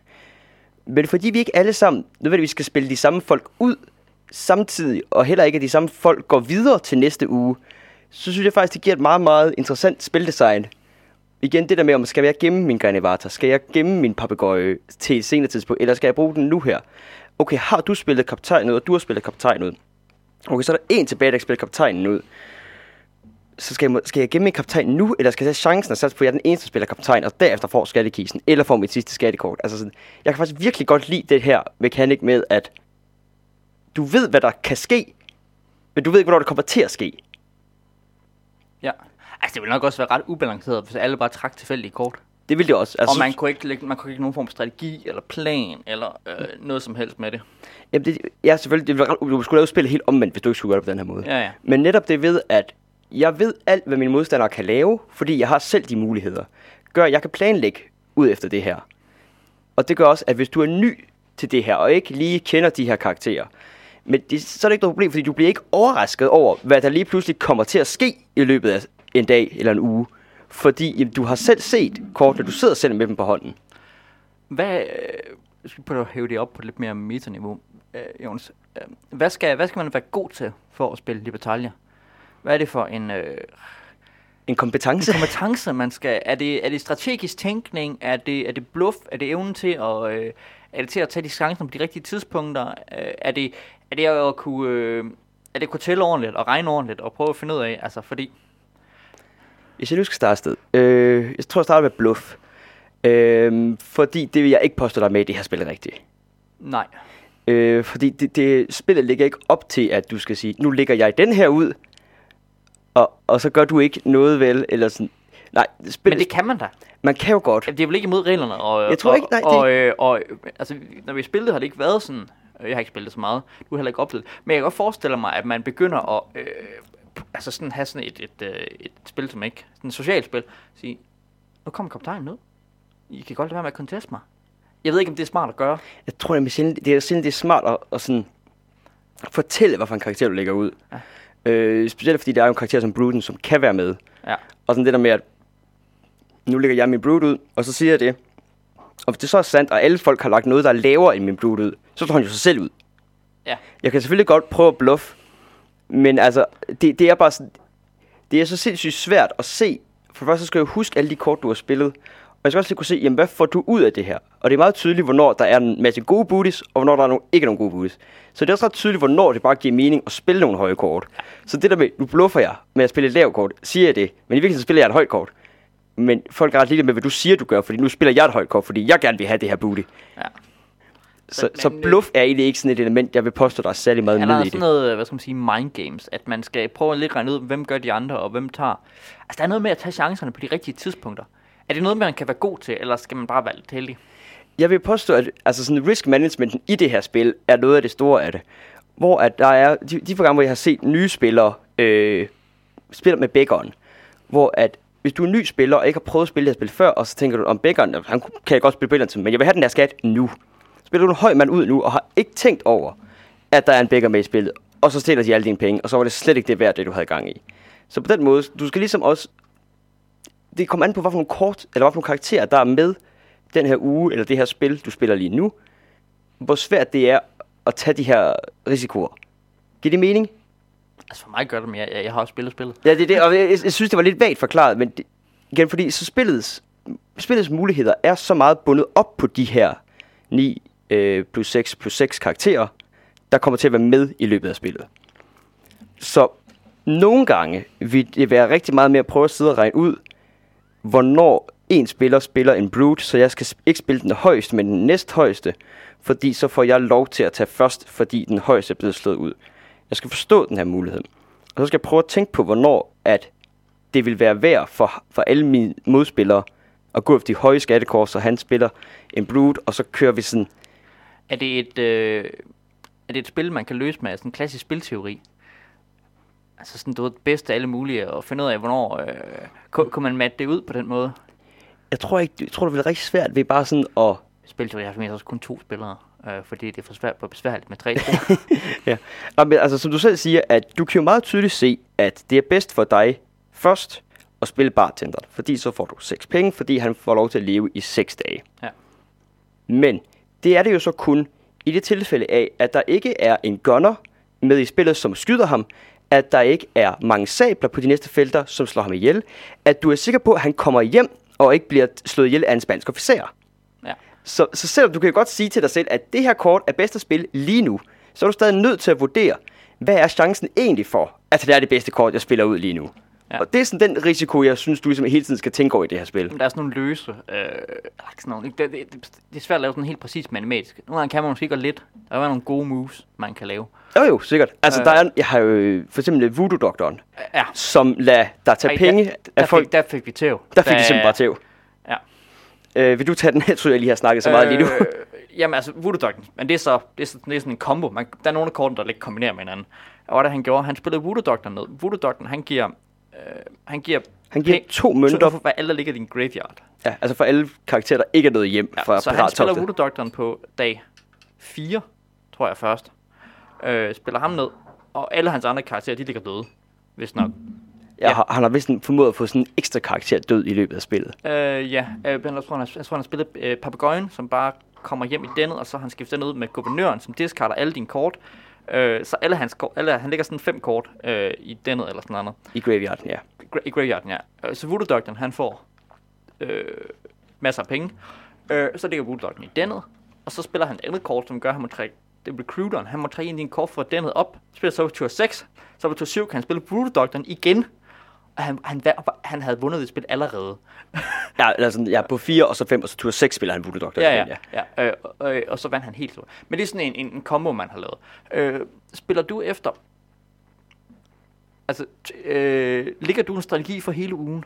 Men fordi vi ikke alle sammen nødvendigvis skal spille de samme folk ud samtidig, og heller ikke at de samme folk går videre til næste uge, så synes jeg faktisk, det giver et meget, meget interessant spildesign. Igen det der med, om skal jeg gemme min Granivata? Skal jeg gemme min papegøje til et senere tidspunkt? Eller skal jeg bruge den nu her? Okay, har du spillet kaptajnen ud, og du har spillet kaptajnen ud? Okay, så er der en tilbage, der kan spille kaptajnen ud. Så skal jeg, skal jeg gemme min kaptajn nu, eller skal jeg tage chancen og satse på, at jeg er den eneste, der spiller kaptajn, og derefter får skattekisten, eller får mit sidste skattekort? Altså sådan, jeg kan faktisk virkelig godt lide det her mekanik med, at du ved, hvad der kan ske, men du ved ikke, hvornår det kommer til at ske. Ja. Altså, det ville nok også være ret ubalanceret, hvis alle bare trak tilfældige kort. Det vil det også. Altså, og man kunne, ikke lægge, man kunne ikke nogen form for strategi, eller plan, eller øh, noget som helst med det. Jamen det, ja, selvfølgelig. Det ville, ret- du skulle lave spillet helt omvendt, hvis du ikke skulle gøre det på den her måde. Ja, ja. Men netop det ved, at jeg ved alt, hvad mine modstandere kan lave, fordi jeg har selv de muligheder. Gør, at jeg kan planlægge ud efter det her. Og det gør også, at hvis du er ny til det her, og ikke lige kender de her karakterer, men det, så er det ikke noget problem, fordi du bliver ikke overrasket over, hvad der lige pludselig kommer til at ske i løbet af en dag eller en uge. Fordi jamen, du har selv set kortene, du sidder selv med dem på hånden. Hvad, øh, jeg skal prøve at hæve det op på lidt mere metaniveau, øh, Jonas. Øh, hvad, skal, hvad skal man være god til for at spille Libertalia? Hvad er det for en, øh, En kompetence. en kompetence, man skal... Er det, er det strategisk tænkning? Er det, er det bluff? Er det evnen til at... Øh, er det til at tage de chancer på de rigtige tidspunkter? Øh, er, det, er det at kunne... Øh, er det at kunne tælle ordentligt og regne ordentligt og prøve at finde ud af? Altså, fordi... Hvis jeg nu skal starte sted. Øh, jeg tror, jeg starter med bluff. Øh, fordi det vil jeg ikke påstå, er med i det her spil rigtigt. Nej. Øh, fordi det, det, spillet ligger ikke op til, at du skal sige, nu ligger jeg den her ud, og, og så gør du ikke noget vel, eller sådan. Nej, spillet, Men det kan man da. man kan jo godt. Det er vel ikke imod reglerne? Og, Jeg tror og, ikke- nej, Og, øh, og, øh, altså, når vi spillede, har det ikke været sådan... øh, Jeg har ikke spillet så meget. Du har heller ikke oplevet det. Men jeg kan godt forestille mig, at man begynder at... Øh, altså sådan have sådan et, et, et, et spil, som ikke... Sådan et socialt spil. Sige, nu kommer kaptajnen ud. I kan godt lade være med at conteste mig. Jeg ved ikke, om det er smart at gøre. Jeg tror nemlig sjældent, det er det er smart at, at sådan fortælle, hvad for en karakter du lægger ud. Ja. Øh, specielt fordi der er jo en karakter som Bruden, som kan være med. Ja. Og sådan det der med, at nu lægger jeg min Brood ud, og så siger jeg det. Og hvis det så er sandt, og alle folk har lagt noget, der er lavere end min Brood ud, så tager han jo sig selv ud. Ja. Jeg kan selvfølgelig godt prøve at bluffe, men altså, det, det er bare sådan, det er så sindssygt svært at se. For det første så skal jeg huske alle de kort, du har spillet. Jeg skal også lige kunne se, jamen, hvad får du ud af det her? Og det er meget tydeligt, hvornår der er en masse gode booties, og hvornår der er nogle, ikke nogen gode booties. Så det er også ret tydeligt, hvornår det bare giver mening at spille nogle høje kort. Så det der med, nu bluffer jeg med at spille et lavt kort, siger jeg det. Men i virkeligheden så spiller jeg et højt kort. Men folk er ret ligeglade med, hvad du siger, du gør, fordi nu spiller jeg et højt kort, fordi jeg gerne vil have det her booty. Ja. Så, Men- så men, øh, bluff er egentlig ikke sådan et element, jeg vil påstå, der er særlig meget Er med der i sådan det. noget, øh, hvad skal man sige, mind games, at man skal prøve at lidt regne ud, hvem gør de andre, og hvem tager... Altså, der er noget med at tage chancerne på de rigtige tidspunkter. Er det noget, man kan være god til, eller skal man bare være lidt heldig? Jeg vil påstå, at altså sådan risk managementen i det her spil er noget af det store af det. Hvor at der er, de, de få gange, hvor jeg har set nye spillere øh, spiller med bækkeren, hvor at hvis du er en ny spiller og ikke har prøvet at spille det her spil før, og så tænker du om bækkeren, han kan jeg godt spille bækkeren til, men jeg vil have den der skat nu. Spiller du en høj mand ud nu, og har ikke tænkt over, at der er en bækker med i spillet, og så stiller de alle dine penge, og så var det slet ikke det værd, det du havde gang i. Så på den måde, du skal ligesom også, det kommer an på, nogle kort, eller nogle karakterer, der er med den her uge, eller det her spil, du spiller lige nu, hvor svært det er at tage de her risikoer. Giver det mening? Altså, for mig gør det, men jeg, jeg, jeg har også spillet spillet. Ja, det er det, og jeg, jeg synes, det var lidt vagt forklaret, men det, igen, fordi så spillets, spillets muligheder er så meget bundet op på de her 9 øh, plus 6 plus 6 karakterer, der kommer til at være med i løbet af spillet. Så nogle gange vil det være rigtig meget med at prøve at sidde og regne ud, hvornår en spiller spiller en brute, så jeg skal ikke spille den højeste, men den næsthøjeste, fordi så får jeg lov til at tage først, fordi den højeste er blevet slået ud. Jeg skal forstå den her mulighed. Og så skal jeg prøve at tænke på, hvornår at det vil være værd for, for alle mine modspillere at gå efter de høje skattekort, så han spiller en brute, og så kører vi sådan... Er det et, øh, er det et spil, man kan løse med sådan en klassisk spilteori? Altså sådan, du ved, det bedste af alle mulige, og finde ud af, hvornår... Øh, kunne, kunne man matte det ud på den måde? Jeg tror ikke, jeg tror, det bliver rigtig svært ved bare sådan at... Spilteori har faktisk også kun to spillere, øh, fordi det er for svært for besværligt med tre spillere. [LAUGHS] Ja. Nå, men altså, som du selv siger, at du kan jo meget tydeligt se, at det er bedst for dig først at spille bartender, fordi så får du 6 penge, fordi han får lov til at leve i 6 dage. Ja. Men det er det jo så kun i det tilfælde af, at der ikke er en gunner med i spillet, som skyder ham, at der ikke er mange sabler på de næste felter, som slår ham ihjel, at du er sikker på, at han kommer hjem og ikke bliver slået ihjel af en spansk officer. ja. Så, så selvom du kan godt sige til dig selv, at det her kort er bedst at spille lige nu, så er du stadig nødt til at vurdere, hvad er chancen egentlig for, at det er det bedste kort, jeg spiller ud lige nu. Ja. Og det er sådan den risiko, jeg synes, du ligesom hele tiden skal tænke over i det her spil. Der er sådan nogle løse... Øh, ikke sådan nogle, det, det, det, det er svært at lave sådan helt præcis matematisk. Nogle gange kan man måske godt lidt. Der er nogle gode moves, man kan lave. Jo jo, sikkert. Altså, Øh. der er, jeg har jo øh, for eksempel Voodoo-doktoren, Ja. som lader dig tage Ej, penge der, af der, folk. fik, der fik vi tæv. Der fik de simpelthen bare tæv. Ja. Øh, vil du tage den? [LAUGHS] Jeg tror, jeg lige har snakket så meget lige nu. Øh, jamen altså, voodoo men det er så, det er, så, det er sådan en combo. Man, der er nogle af kortene, der lidt kombinerer med hinanden. Og hvad det, han gjorde? Han spillede voodoo ned. voodoo han giver, øh, han giver, Han giver to mønter, for alle, der ligger i din graveyard. ja, altså for alle karakterer, der ikke er nået hjem Ja, fra så han spiller voodoo på dag 4, tror jeg først. Øh, spiller ham ned, og alle hans andre karakterer, de ligger døde. Hvis nok. Ja, ja. Han har vist formået at få sådan en ekstra karakter død i løbet af spillet. Øh, ja, øh, jeg tror, han har, jeg tror, han har spillet øh, Papagøjen, som bare kommer hjem i dennet, og så han skiftet den ud med guvernøren, som discarder alle dine kort. Øh, så alle hans alle, han lægger sådan fem kort øh, i dennet eller sådan noget. I graveyarden, ja. Gra- I graveyarden, ja. Øh, så Voodoo Doctoren, han får øh, masser af penge. Øh, så ligger Voodoo Doctoren i dennet, og så spiller han et andet kort, som gør, at han må trække det er recruiteren, han må trække en af dine kort fra dennet op, spiller så på tur 6, så på tur 7 kan han spille Voodoo Doctoren igen, og han, han, han havde vundet det spil allerede. [LAUGHS] Ja, altså, ja, på 4 og så 5 og så tur 6 spiller han Voodoo Doctor. Ja, ja, ja. Øh, øh, og så vandt han helt stort. Men det er sådan en, en, en combo, man har lavet. Øh, spiller du efter... Altså, øh, ligger du en strategi for hele ugen?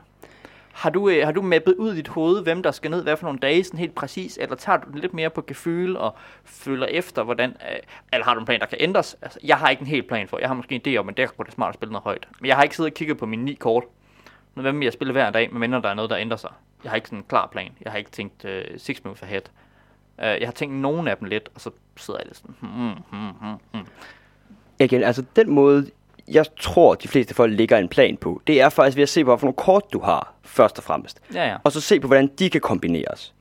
Har du, øh, har du mappet ud i dit hoved, hvem der skal ned, hvad for nogle dage, sådan helt præcis, eller tager du den lidt mere på gefyl og føler efter, hvordan, øh, eller har du en plan, der kan ændres? Altså, jeg har ikke en helt plan for, jeg har måske en idé om, men det kunne det smart at spille noget højt. Men jeg har ikke siddet og kigget på mine ni kort, men hvem jeg spiller hver dag, medmindre der er noget, der ændrer sig. Jeg har ikke sådan en klar plan. Jeg har ikke tænkt øh, six moves ahead. Uh, jeg har tænkt nogle af dem lidt, og så sidder jeg lidt sådan, hmm, hmm, hmm, hmm. Igen, altså den måde, jeg tror, de fleste folk lægger en plan på, det er faktisk ved at se på, hvilke kort du har, først og fremmest. Ja, ja. Og så se på, hvordan de kan kombineres.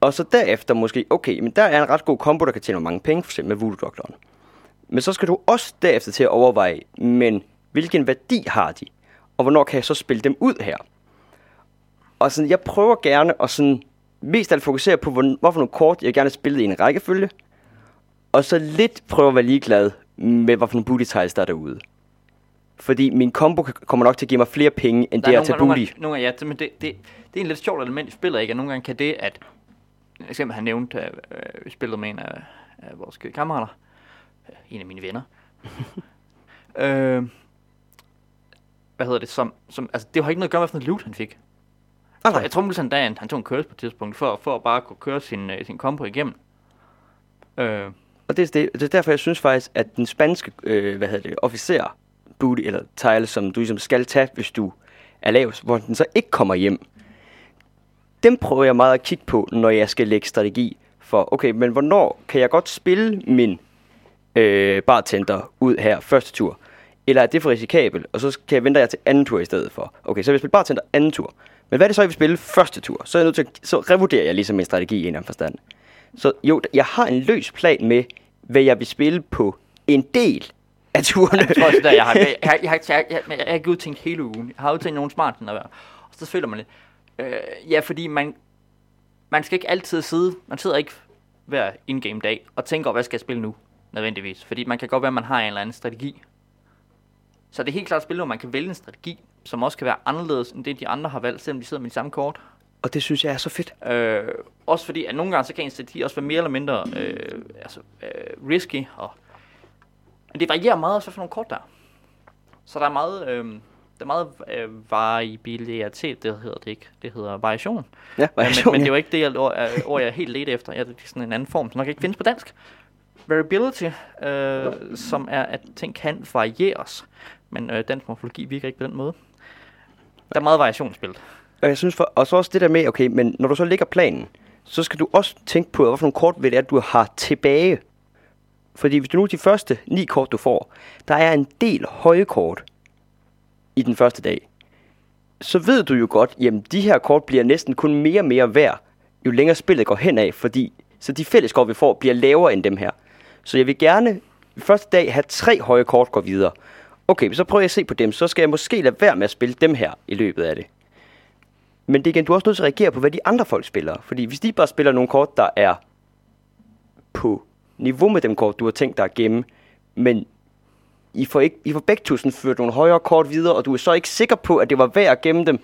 Og så derefter måske, okay, men der er en ret god kombo, der kan tjene mange penge, for eksempel med Voodoo Doctoren. Men så skal du også derefter til at overveje, men hvilken værdi har de? Og hvornår kan jeg så spille dem ud her? Og sådan, jeg prøver gerne at sådan, mest alt fokusere på, hvor, hvorfor nogle kort jeg gerne spille i en rækkefølge. Og så lidt prøve at være ligeglad med, hvorfor nogle booty der er derude. Fordi min combo kommer nok til at give mig flere penge, end Der det er til nogle, nogle, booty. gange- nogle, gange- ja, men det, det, det er en lidt sjovt element i spillet, ikke? At nogle gange kan det, at eksempel han nævnte, øh, øh, vi spillede med en af, af vores kammerater, øh, en af mine venner. [LAUGHS] øh, hvad hedder det, som, som, altså det har ikke noget at gøre med, hvilken loot han fik. Ah, nej. Jeg tror, han, han, han tog en curse på et tidspunkt, for, for at bare kunne køre sin, øh, sin combo igennem. Øh, Og det er, det, det er derfor, jeg synes faktisk, at den spanske øh, hvad hedder det, officer booty, eller tile, som du ligesom skal tage, hvis du er lav, hvor den så ikke kommer hjem, dem prøver jeg meget at kigge på, når jeg skal lægge strategi for, okay, men hvornår kan jeg godt spille min øh, bartender ud her første tur? Eller er det for risikabelt, og så kan jeg vente jer til anden tur i stedet for? Okay, så vil jeg spille bartender anden tur. Men hvad er det så, jeg vil spille første tur? Så er jeg nødt til at, så revurderer jeg ligesom min strategi i en eller anden forstand. Så jo, jeg har en løs plan med, hvad jeg vil spille på en del af turene. Jeg tror også, der, [LAUGHS] jeg har, jeg, jeg, jeg, jeg, jeg, jeg, jeg har ikke udtænkt hele ugen. Jeg har udtænkt nogle smart at være. Og så føler man lidt. Øh, ja, fordi man, man skal ikke altid sidde, man sidder ikke hver in-game dag og tænker hvad skal jeg spille nu, nødvendigvis. Fordi man kan godt være, at man har en eller anden strategi. Så det er helt klart et spil, hvor man kan vælge en strategi, som også kan være anderledes end det, de andre har valgt, selvom de sidder med de samme kort. Og det synes jeg er så fedt. Øh, også fordi, at nogle gange, så kan en strategi også være mere eller mindre øh, altså, øh, risky. Og, men det varierer meget også, for nogle kort der er. Så der er meget, øh, der er meget øh, variabilitet, det hedder det ikke. Det hedder variation. Ja, Ja, men, variation, men det er ja. jo ikke det jeg- ord, øh, ord, jeg er helt let efter. Ja, det er sådan en anden form, som nok ikke findes på dansk. Variability, øh, som er, at ting kan varieres. Men øh, dansk morfologi virker ikke på den måde. Der er meget variation i spillet. Og jeg synes for, og så også det der med, okay, men når du så lægger planen, så skal du også tænke på, hvilke kort ved det er, du har tilbage. Fordi hvis du nu de første ni kort, du får, der er en del høje kort i den første dag, så ved du jo godt, jamen de her kort bliver næsten kun mere og mere værd, jo længere spillet går hen af, fordi så de fælles kort, vi får, bliver lavere end dem her. Så jeg vil gerne første dag have tre høje kort går videre. Okay, så prøver jeg at se på dem, så skal jeg måske lade være med at spille dem her i løbet af det. Men det er igen, du er også nødt til at reagere på, hvad de andre folk spiller. Fordi hvis de bare spiller nogle kort, der er på niveau med dem kort, du har tænkt dig at gemme, men I får, ikke, I får begge to sådan ført nogle højere kort videre, og du er så ikke sikker på, at det var værd at gemme dem.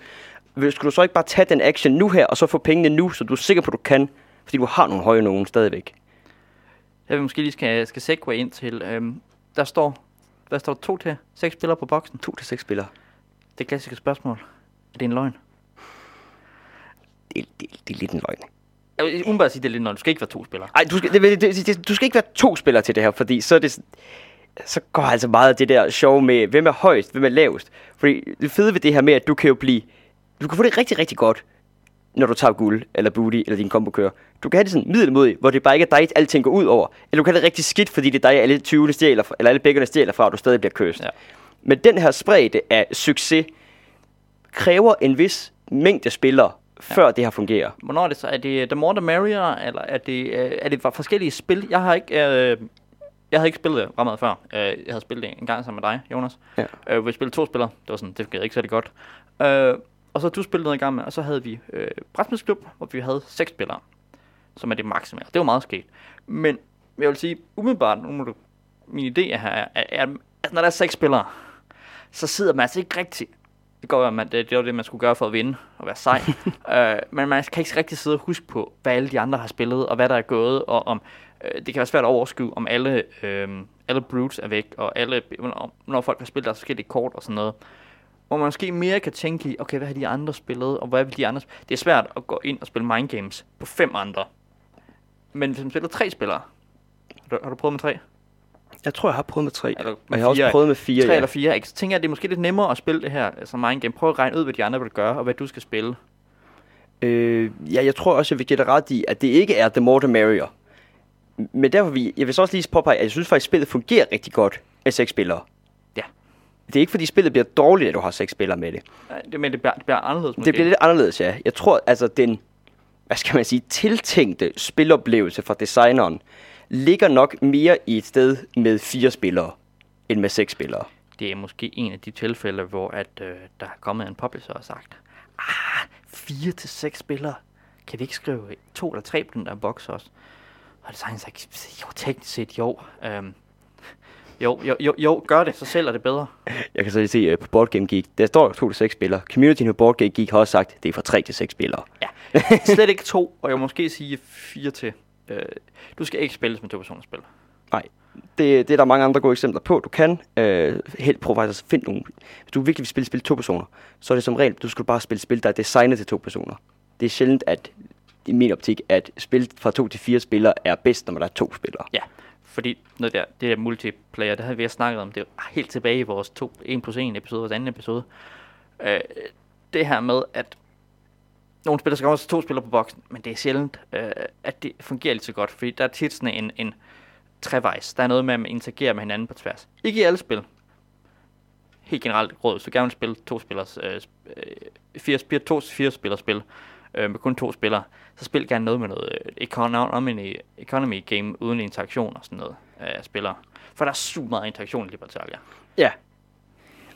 Skulle du så ikke bare tage den action nu her, og så få pengene nu, så du er sikker på, at du kan? Fordi du har nogle høje nogen stadigvæk. Jeg vil måske lige skal, skal segue ind til, øhm, der står, hvad står der, to til seks spillere på boksen? To til seks spillere. Det klassiske spørgsmål. Er det en løgn? Det, det, det er lidt en løgn. Jeg vil umiddelbart sige, det er lidt løgn. Du skal ikke være to spillere. Ej, du skal, det, det, det, du skal ikke være to spillere til det her, fordi så er det, så går altså meget af det der show med, hvem er højst, hvem er lavest. Fordi det fede ved det her med, at du kan jo blive, du kan få det rigtig, rigtig godt, når du tager guld, eller booty, eller din kombo kører. Du kan have det sådan middelmodigt, hvor det bare ikke er dig, alting går ud over. Eller du kan have det rigtig skidt, fordi det er dig, alle 20 stjæler, fra, eller alle bækkerne stjæler fra, og du stadig bliver køst. Ja. Men den her spredte af succes, kræver en vis mængde spillere før det har fungeret. Hvornår er det så? Er det The More The Merrier, eller er det, øh, er det for forskellige spil? Jeg har ikke... Øh, jeg havde ikke spillet meget før. Øh, jeg havde spillet det en gang sammen med dig, Jonas. Ja. Øh, vi spillede to spillere. Det var sådan, det fungerede ikke særlig godt. Øh, og så du spillede noget i gang med, og så havde vi øh, brætspilsklub, hvor vi havde seks spillere, som er det maksimale. Det var meget sket. Men jeg vil sige, umiddelbart, nu må du, min idé er her, er, er, at når der er seks spillere, så sidder man altså ikke rigtig det går at det, det var det, man skulle gøre for at vinde og være sej. [LAUGHS] øh, men man kan ikke rigtig sidde og huske på, hvad alle de andre har spillet, og hvad der er gået, og om øh, det kan være svært at overskue, om alle, øh, alle brutes er væk, og alle, når folk har spillet deres forskellige kort og sådan noget. Hvor man måske mere kan tænke i, okay, hvad har de andre spillet, og hvad vil de andre? Det er svært at gå ind og spille mind games på fem andre. Men hvis man spiller tre spillere, har du, har du prøvet med tre? Jeg tror, jeg har prøvet med tre. Eller Men jeg har også prøvet med fire, Tre ja. eller fire, ikke? Så tænker jeg, at det er måske lidt nemmere at spille det her som mind game. Prøv at regne ud, hvad de andre vil gøre, og hvad du skal spille. Øh, ja, jeg tror også, jeg vil give dig ret i, at det ikke er The More The Merrier. Men derfor vil jeg vil så også lige påpege, at jeg synes faktisk, at spillet fungerer rigtig godt af seks spillere. Ja. Det er ikke, fordi spillet bliver dårligt, at du har seks spillere med det. Nej, det, men det bliver, det bliver anderledes måske. Det bliver lidt anderledes, ja. Jeg tror, altså den, hvad skal man sige, tiltænkte spiloplevelse fra designeren, ligger nok mere i et sted med fire spillere, end med seks spillere. Det er måske en af de tilfælde, hvor at, øh, der er kommet en publisher og sagt, ah, fire til seks spillere, kan vi ikke skrive to eller tre på den der boks også? Og det sagde sagt, jo, teknisk set, jo. Øhm, jo, jo, jo, jo, gør det, så sælger det bedre. Jeg kan så lige se uh, på Board Game Geek, der står 2 til 6 spillere. Communityen på Board Game Geek har også sagt, det er fra 3 til 6 spillere. Ja, slet ikke to, og jeg må måske sige fire til. Øh, du skal ikke spille med to personer spil. Nej, det, det er der mange andre gode eksempler på. Du kan øh, helt prøve faktisk at finde nogle. Hvis du virkelig vil spille spil to personer, så er det som regel, du skal bare spille spil, der er designet til to personer. Det er sjældent, at i min optik, at spil fra to til fire spillere er bedst, når der er to spillere. Ja, fordi noget der, det der multiplayer, det havde vi snakket om, det er helt tilbage i vores to, 1 plus 1 episode, vores anden episode. Øh, det her med, at nogle spillere skal også to spillere på boksen, men det er sjældent, øh, at det fungerer lige så godt, fordi der er tit sådan en, en trevejs. Der er noget med, at man interagerer med hinanden på tværs. Ikke i alle spil. Helt generelt råd, hvis du gerne vil spille to spillers, øh, øh fire, fire, to fire spillers spil, øh, med kun to spillere, så spil gerne noget med noget øh, economy, øh, economy game uden interaktion og sådan noget øh, af øh, spillere. For der er super meget interaktion i Libertalia. Ja.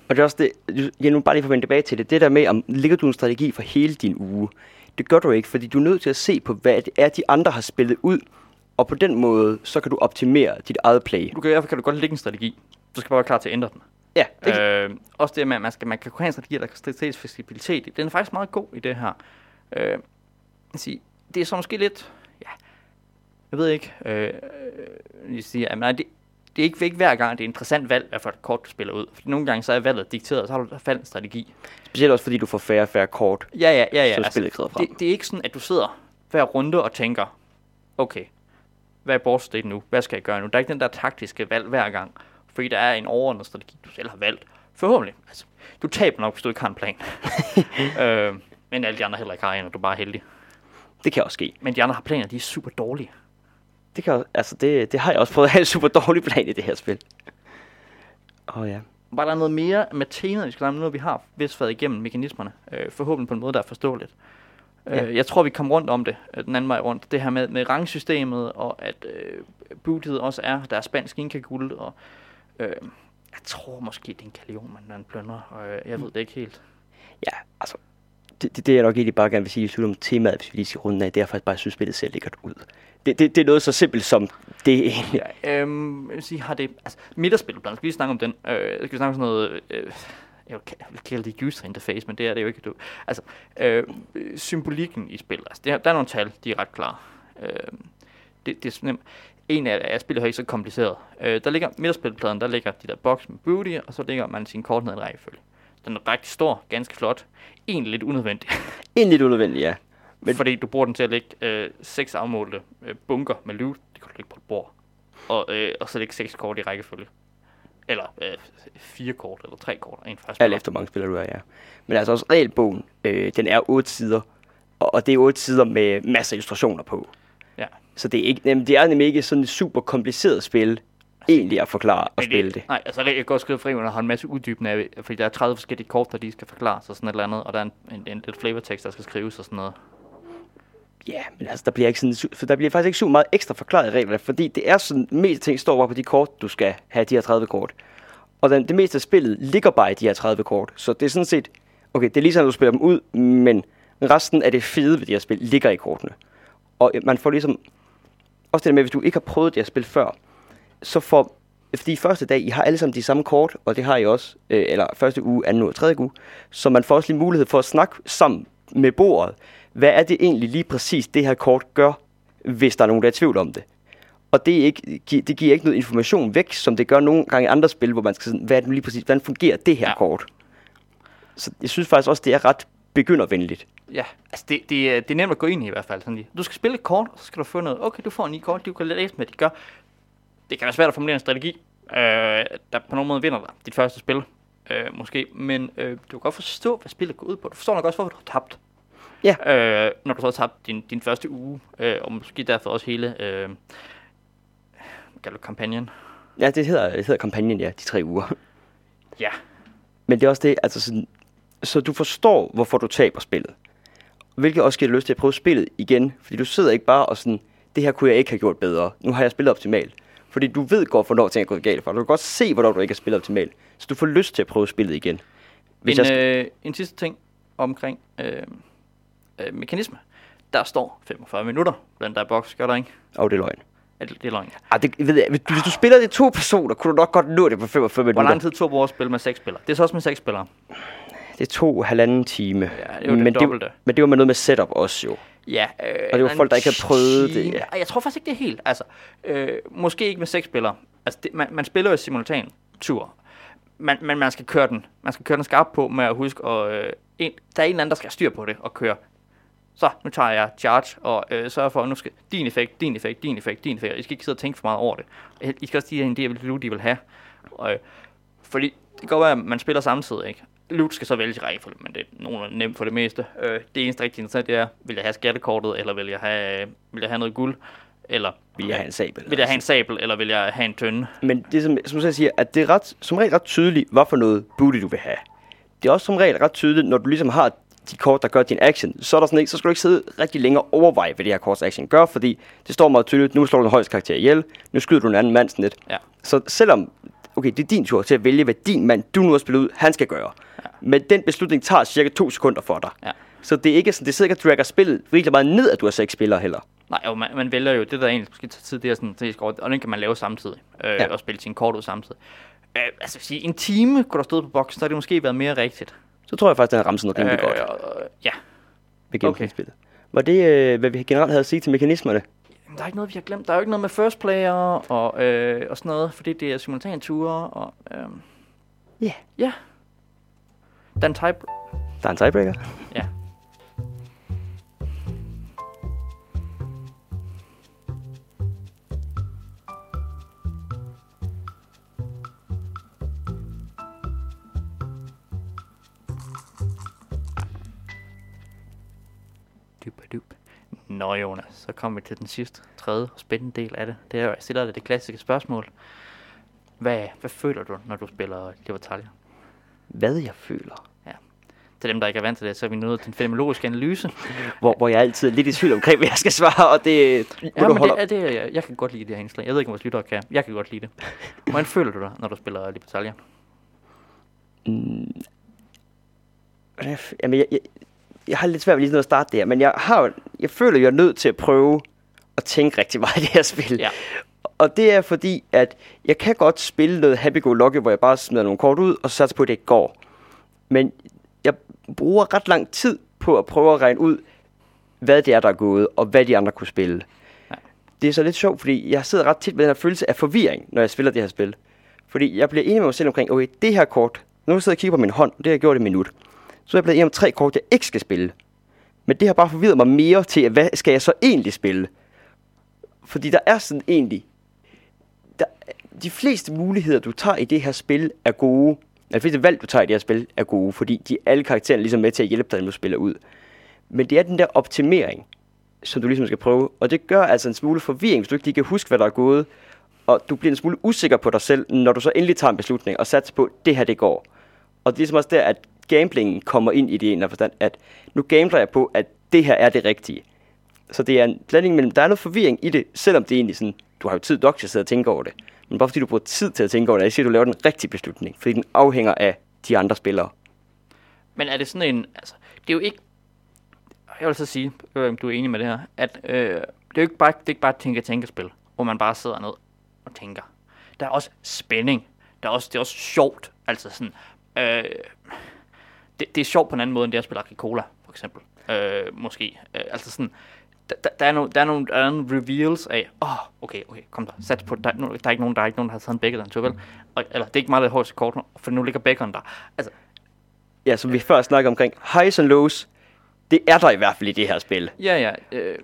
Og det er også det, jeg nu bare lige for vende tilbage til det, det der med, om ligger du en strategi for hele din uge? Det gør du ikke, fordi du er nødt til at se på, hvad det er, de andre har spillet ud, og på den måde, så kan du optimere dit eget play. Du kan, derfor kan du godt lægge en strategi. Du skal bare være klar til at ændre den. Ja, det øh, også det med, at man, skal, man kan kunne have en strategi, der kan strategisk fleksibilitet. Den er faktisk meget god i det her. Øh, sige, det er så måske lidt, ja, jeg ved ikke, øh, jeg siger, at nej, det, det er ikke, ikke hver gang, det er interessant valg, hvad for et kort du spiller ud. For nogle gange så er valget dikteret, og så har du faldt en strategi. Specielt også fordi du får færre og færre kort. Ja, ja, ja. ja. Så altså, spillet frem. Det, det, er ikke sådan, at du sidder hver runde og tænker, okay, hvad er board state nu? Hvad skal jeg gøre nu? Der er ikke den der taktiske valg hver gang. Fordi der er en overordnet strategi, du selv har valgt. Forhåbentlig. Altså, du taber nok, hvis du ikke har en plan. [LAUGHS] øh, men alle de andre heller ikke har en, og du er bare heldig. Det kan også ske. Men de andre har planer, de er super dårlige. Det, kan, altså det, det har jeg også prøvet at have en super dårlig plan i det her spil. Åh oh, ja. Var der noget mere med temaet, vi skal lade nu, vi har vist været igennem mekanismerne? Øh, forhåbentlig på en måde, der er forståeligt. Ja. Øh, jeg tror, vi kom rundt om det øh, den anden vej rundt. Det her med, med rangsystemet, og at øh, bootet også er, der er spansk inkaguld, og øh, jeg tror måske, det er en kalion, man, man plønder, og øh, jeg ved det ikke helt. Ja, altså, det, det, det jeg nok egentlig bare gerne vil sige i om temaet, hvis vi lige skal runde af, det er faktisk bare, at jeg synes, spillet ser lækkert ud. Det, det, det er noget så simpelt som det egentlig. Ja, øhm, jeg vil sige, har det, altså, midterspillet, skal vi snakke om den. Øh, skal vi snakke om sådan noget, øh, jeg vil kalde det user interface, men det er det jo ikke. Du. Altså, øh, symbolikken i spillet, altså, det, der er nogle tal, de er ret klare. Øh, det, det er nemt. En af, af spillet er ikke så kompliceret. Øh, der ligger midterspilpladen, der ligger de der boks med booty, og så ligger man sin kort ned i en rækkefølge. Den er rigtig stor, ganske flot. Egentlig lidt unødvendig. Egentlig lidt unødvendig, ja. Men... Fordi du bruger den til at lægge øh, seks afmålte øh, bunker med loot. Det kan du lægge på et bord. Og, øh, og så lægge seks kort i rækkefølge. Eller øh, fire kort, eller tre kort. En første Alt efter mange spiller du er, ja. Men altså også regelbogen, øh, den er otte sider. Og, og det er otte sider med masser af illustrationer på. Ja. Så det er, ikke, jamen, det er nemlig ikke sådan et super kompliceret spil egentlig at forklare og spille det. Nej, altså jeg kan godt skrive fri, men der har en masse uddybende af, fordi der er 30 forskellige kort, der lige skal forklares og sådan et eller andet, og der er en, en, en lidt flavortekst, der skal skrives og sådan noget. Ja, men altså, der bliver, ikke sådan, for der bliver faktisk ikke super meget ekstra forklaret i reglerne, fordi det er sådan, mest ting står bare på de kort, du skal have de her 30 kort. Og den, det meste af spillet ligger bare i de her 30 kort. Så det er sådan set, okay, det er ligesom, at du spiller dem ud, men resten af det fede ved de her spil ligger i kortene. Og øh, man får ligesom, også det der med, hvis du ikke har prøvet det her spil før, så får, fordi første dag, I har alle sammen de samme kort, og det har I også, øh, eller første uge, anden uge og tredje uge, så man får også lige mulighed for at snakke sammen med bordet. Hvad er det egentlig lige præcis, det her kort gør, hvis der er nogen, der er i tvivl om det? Og det, er ikke, det giver ikke noget information væk, som det gør nogle gange i andre spil, hvor man skal sådan, hvad er det lige præcis, hvordan fungerer det her Ja. kort? Så jeg synes faktisk også, det er ret begyndervenligt. Ja, altså det, det, er- det er nemt at gå ind i i hvert fald. Sådan lige. Du skal spille et kort, og så skal du få noget. Okay, du får ni kort, du kan læse med, de gør. Det kan være svært at formulere en strategi, øh, der på nogen måde vinder dig dit første spil. Øh, måske, men øh, du kan godt forstå, hvad spillet går ud på. Du forstår nok også, hvorfor du har tabt. Ja. Øh, når du så har tabt din, din første uge, øh, og måske derfor også hele øh, kalder kampagnen. Ja, det hedder, det hedder kampagnen, ja, de tre uger. Ja, Men det er også det, altså sådan, så du forstår, hvorfor du taber spillet. Hvilket også giver lyst til at prøve spillet igen. Fordi du sidder ikke bare og sådan, det her kunne jeg ikke have gjort bedre. Nu har jeg spillet optimalt. Fordi du ved godt, hvornår ting er gået galt for. Du kan godt se, hvornår du ikke har spillet optimalt. Så du får lyst til at prøve spillet igen. Hvis en, jeg øh, en sidste ting omkring øh, øh, mekanisme. Der står 45 minutter blandt der boks, gør der ikke? Åh, det er løgn. Er det, det er løgn. Ah, det, ved jeg, hvis, du, hvis du spiller det to personer, kunne du nok godt nå det på 45 Hvor minutter. lang tid tog vores spil med seks spillere? Det er så også med seks spillere. Det tog halvanden time. Ja, det er men, det, men det var med noget med setup også jo. Ja, øh, Og det var folk, der ikke havde prøvet det, ja. Jeg tror faktisk ikke, det er helt. Altså, øh, måske ikke med seks spillere. Altså, det, man, man spiller jo simultan tur. Man, men man skal køre den. Man skal køre den skarp på med at huske, og øh, en, der er en eller anden, der skal have styr på det og køre. Så, nu tager jeg charge og øh, sørger for, at nu skal din effekt, din effekt, din effekt, din effekt. I skal ikke sidde og tænke for meget over det. I skal også sige, en del loot, de vil have. Og, øh, fordi det kan godt være, at man spiller samtidig, ikke? Loot skal så vælges i rækkefølge, men det er nogenlunde nemt for det meste. Øh, det eneste rigtig interessant, det er, vil jeg have skattekortet, eller vil jeg have, vil jeg have noget guld, eller Vil jeg have en sabel? vil jeg have en sabel, eller vil jeg have en tønde? Men det som, som jeg siger, at det er ret, som regel ret tydeligt, hvad for noget booty du vil have. Det er også som regel ret tydeligt, når du ligesom har de kort, der gør din action, så, er der sådan ikke, så skal du ikke sidde rigtig længe og overveje, hvad det her korts action gør, fordi det står meget tydeligt, nu slår du den højeste karakter ihjel, nu skyder du en anden mand sådan lidt. Ja. Så selvom, okay, det er din tur til at vælge, hvad din mand, du nu har spillet ud, han skal gøre. Ja. Men den beslutning tager cirka to sekunder for dig. Ja. Så det er ikke sådan, det sidder ikke og dragger spillet virkelig meget ned, at du har seks spillere heller. Nej, jo, man, man vælger jo, det der egentlig skal tage tid, det er sådan, det skal, og den kan man lave samtidig, øh, Ja. og spille sin kort ud samtidig. Øh, altså, sige, en time kunne der stå på boksen, så har det måske været mere rigtigt. Så tror jeg faktisk, den har ramt sådan noget rimelig godt øh, ja, ved okay. gennemsnitsspillet. Var det, øh, hvad vi generelt havde at sige til mekanismerne? Jamen, der er ikke noget, vi har glemt. Der er jo ikke noget med first player og, øh, og sådan noget, fordi det er simultanture og... Øh, Ja. Ja. Der er en type... Der er en tiebreaker. Ja. Nå Jonas, så kommer vi til den sidste, tredje og spændende del af det. Det er jeg stiller dig det klassiske spørgsmål. Hvad, hvad føler du, når du spiller Libertalia? Hvad jeg føler. Til dem, der ikke er vant til det, så er vi nået til en fenomenologisk analyse. [LAUGHS] Hvor, hvor jeg altid er lidt i tvivl omkring, hvad jeg skal svare, og det... Ja, men det, er det, jeg, jeg kan godt lide det her indslag. Jeg ved ikke, om vores lyttere kan. Jeg kan godt lide det. Hvordan [LAUGHS] føler du dig, når du spiller Libertalia? Mm, Jamen, jeg, jeg, jeg har lidt svært ved lige at starte der, men jeg, har, jeg føler, jeg er nødt til at prøve at tænke rigtig meget i det her spil. Ja. Og det er fordi, at jeg kan godt spille noget happy-go-lucky, hvor jeg bare smider nogle kort ud, og så satser på, at det ikke går. Men jeg bruger ret lang tid på at prøve at regne ud, hvad det er, der er gået, og hvad de andre kunne spille. Ja. Det er så lidt sjovt, fordi jeg sidder ret tit med den her følelse af forvirring, når jeg spiller det her spil. Fordi jeg bliver enig med mig selv omkring, okay, det her kort, nu sidder jeg og kigger på min hånd, det har jeg gjort i et minut. Så er jeg blevet enig om tre kort, jeg ikke skal spille. Men det har bare forvirret mig mere til, hvad skal jeg så egentlig spille? Fordi der er sådan egentlig... Der, de fleste muligheder, du tager i det her spil, er gode. Altså, de fleste valg, du tager i det her spil, er gode, fordi de alle karaktererne ligesom er ligesom med til at hjælpe dig, når du spiller ud. Men det er den der optimering, som du ligesom skal prøve. Og det gør altså en smule forvirring, hvis du ikke lige kan huske, hvad der er gået. og du bliver en smule usikker på dig selv, når du så endelig tager en beslutning og satser på, at det her det går. Og det er ligesom også der, at gamblingen kommer ind i det ene forstand, at nu gambler jeg på, at det her er det rigtige. Så det er en blanding mellem, der er noget forvirring i det, selvom det er egentlig sådan, du har jo tid nok til at sidde og tænke over det. Men bare fordi du bruger tid til at tænke over det, jeg siger, at du laver den rigtige beslutning, fordi den afhænger af de andre spillere. Men er det sådan en, altså, det er jo ikke, jeg vil så sige, øh, om du er enig med det her, at øh, det er jo ikke bare, det er ikke bare et tænke-tænke-spil, hvor man bare sidder ned og tænker. Der er også spænding. Der er også, det er også sjovt. Altså sådan, øh, det, det er sjovt på en anden måde, end det at spille Agricola, for eksempel. Øh, måske. Øh, altså sådan, der, der, der, er nogle, der, er nogle, der er nogle reveals af, åh, oh, okay, okay, kom der, sats på, der, der, er ikke nogen, der er ikke nogen, der har taget en bacon, så vel? Og, eller, det er ikke meget det højeste kort, for nu ligger bacon der. Altså, Ja, som vi før snakkede omkring, highs and lows, det er der i hvert fald i det her spil. ja, ja, øh,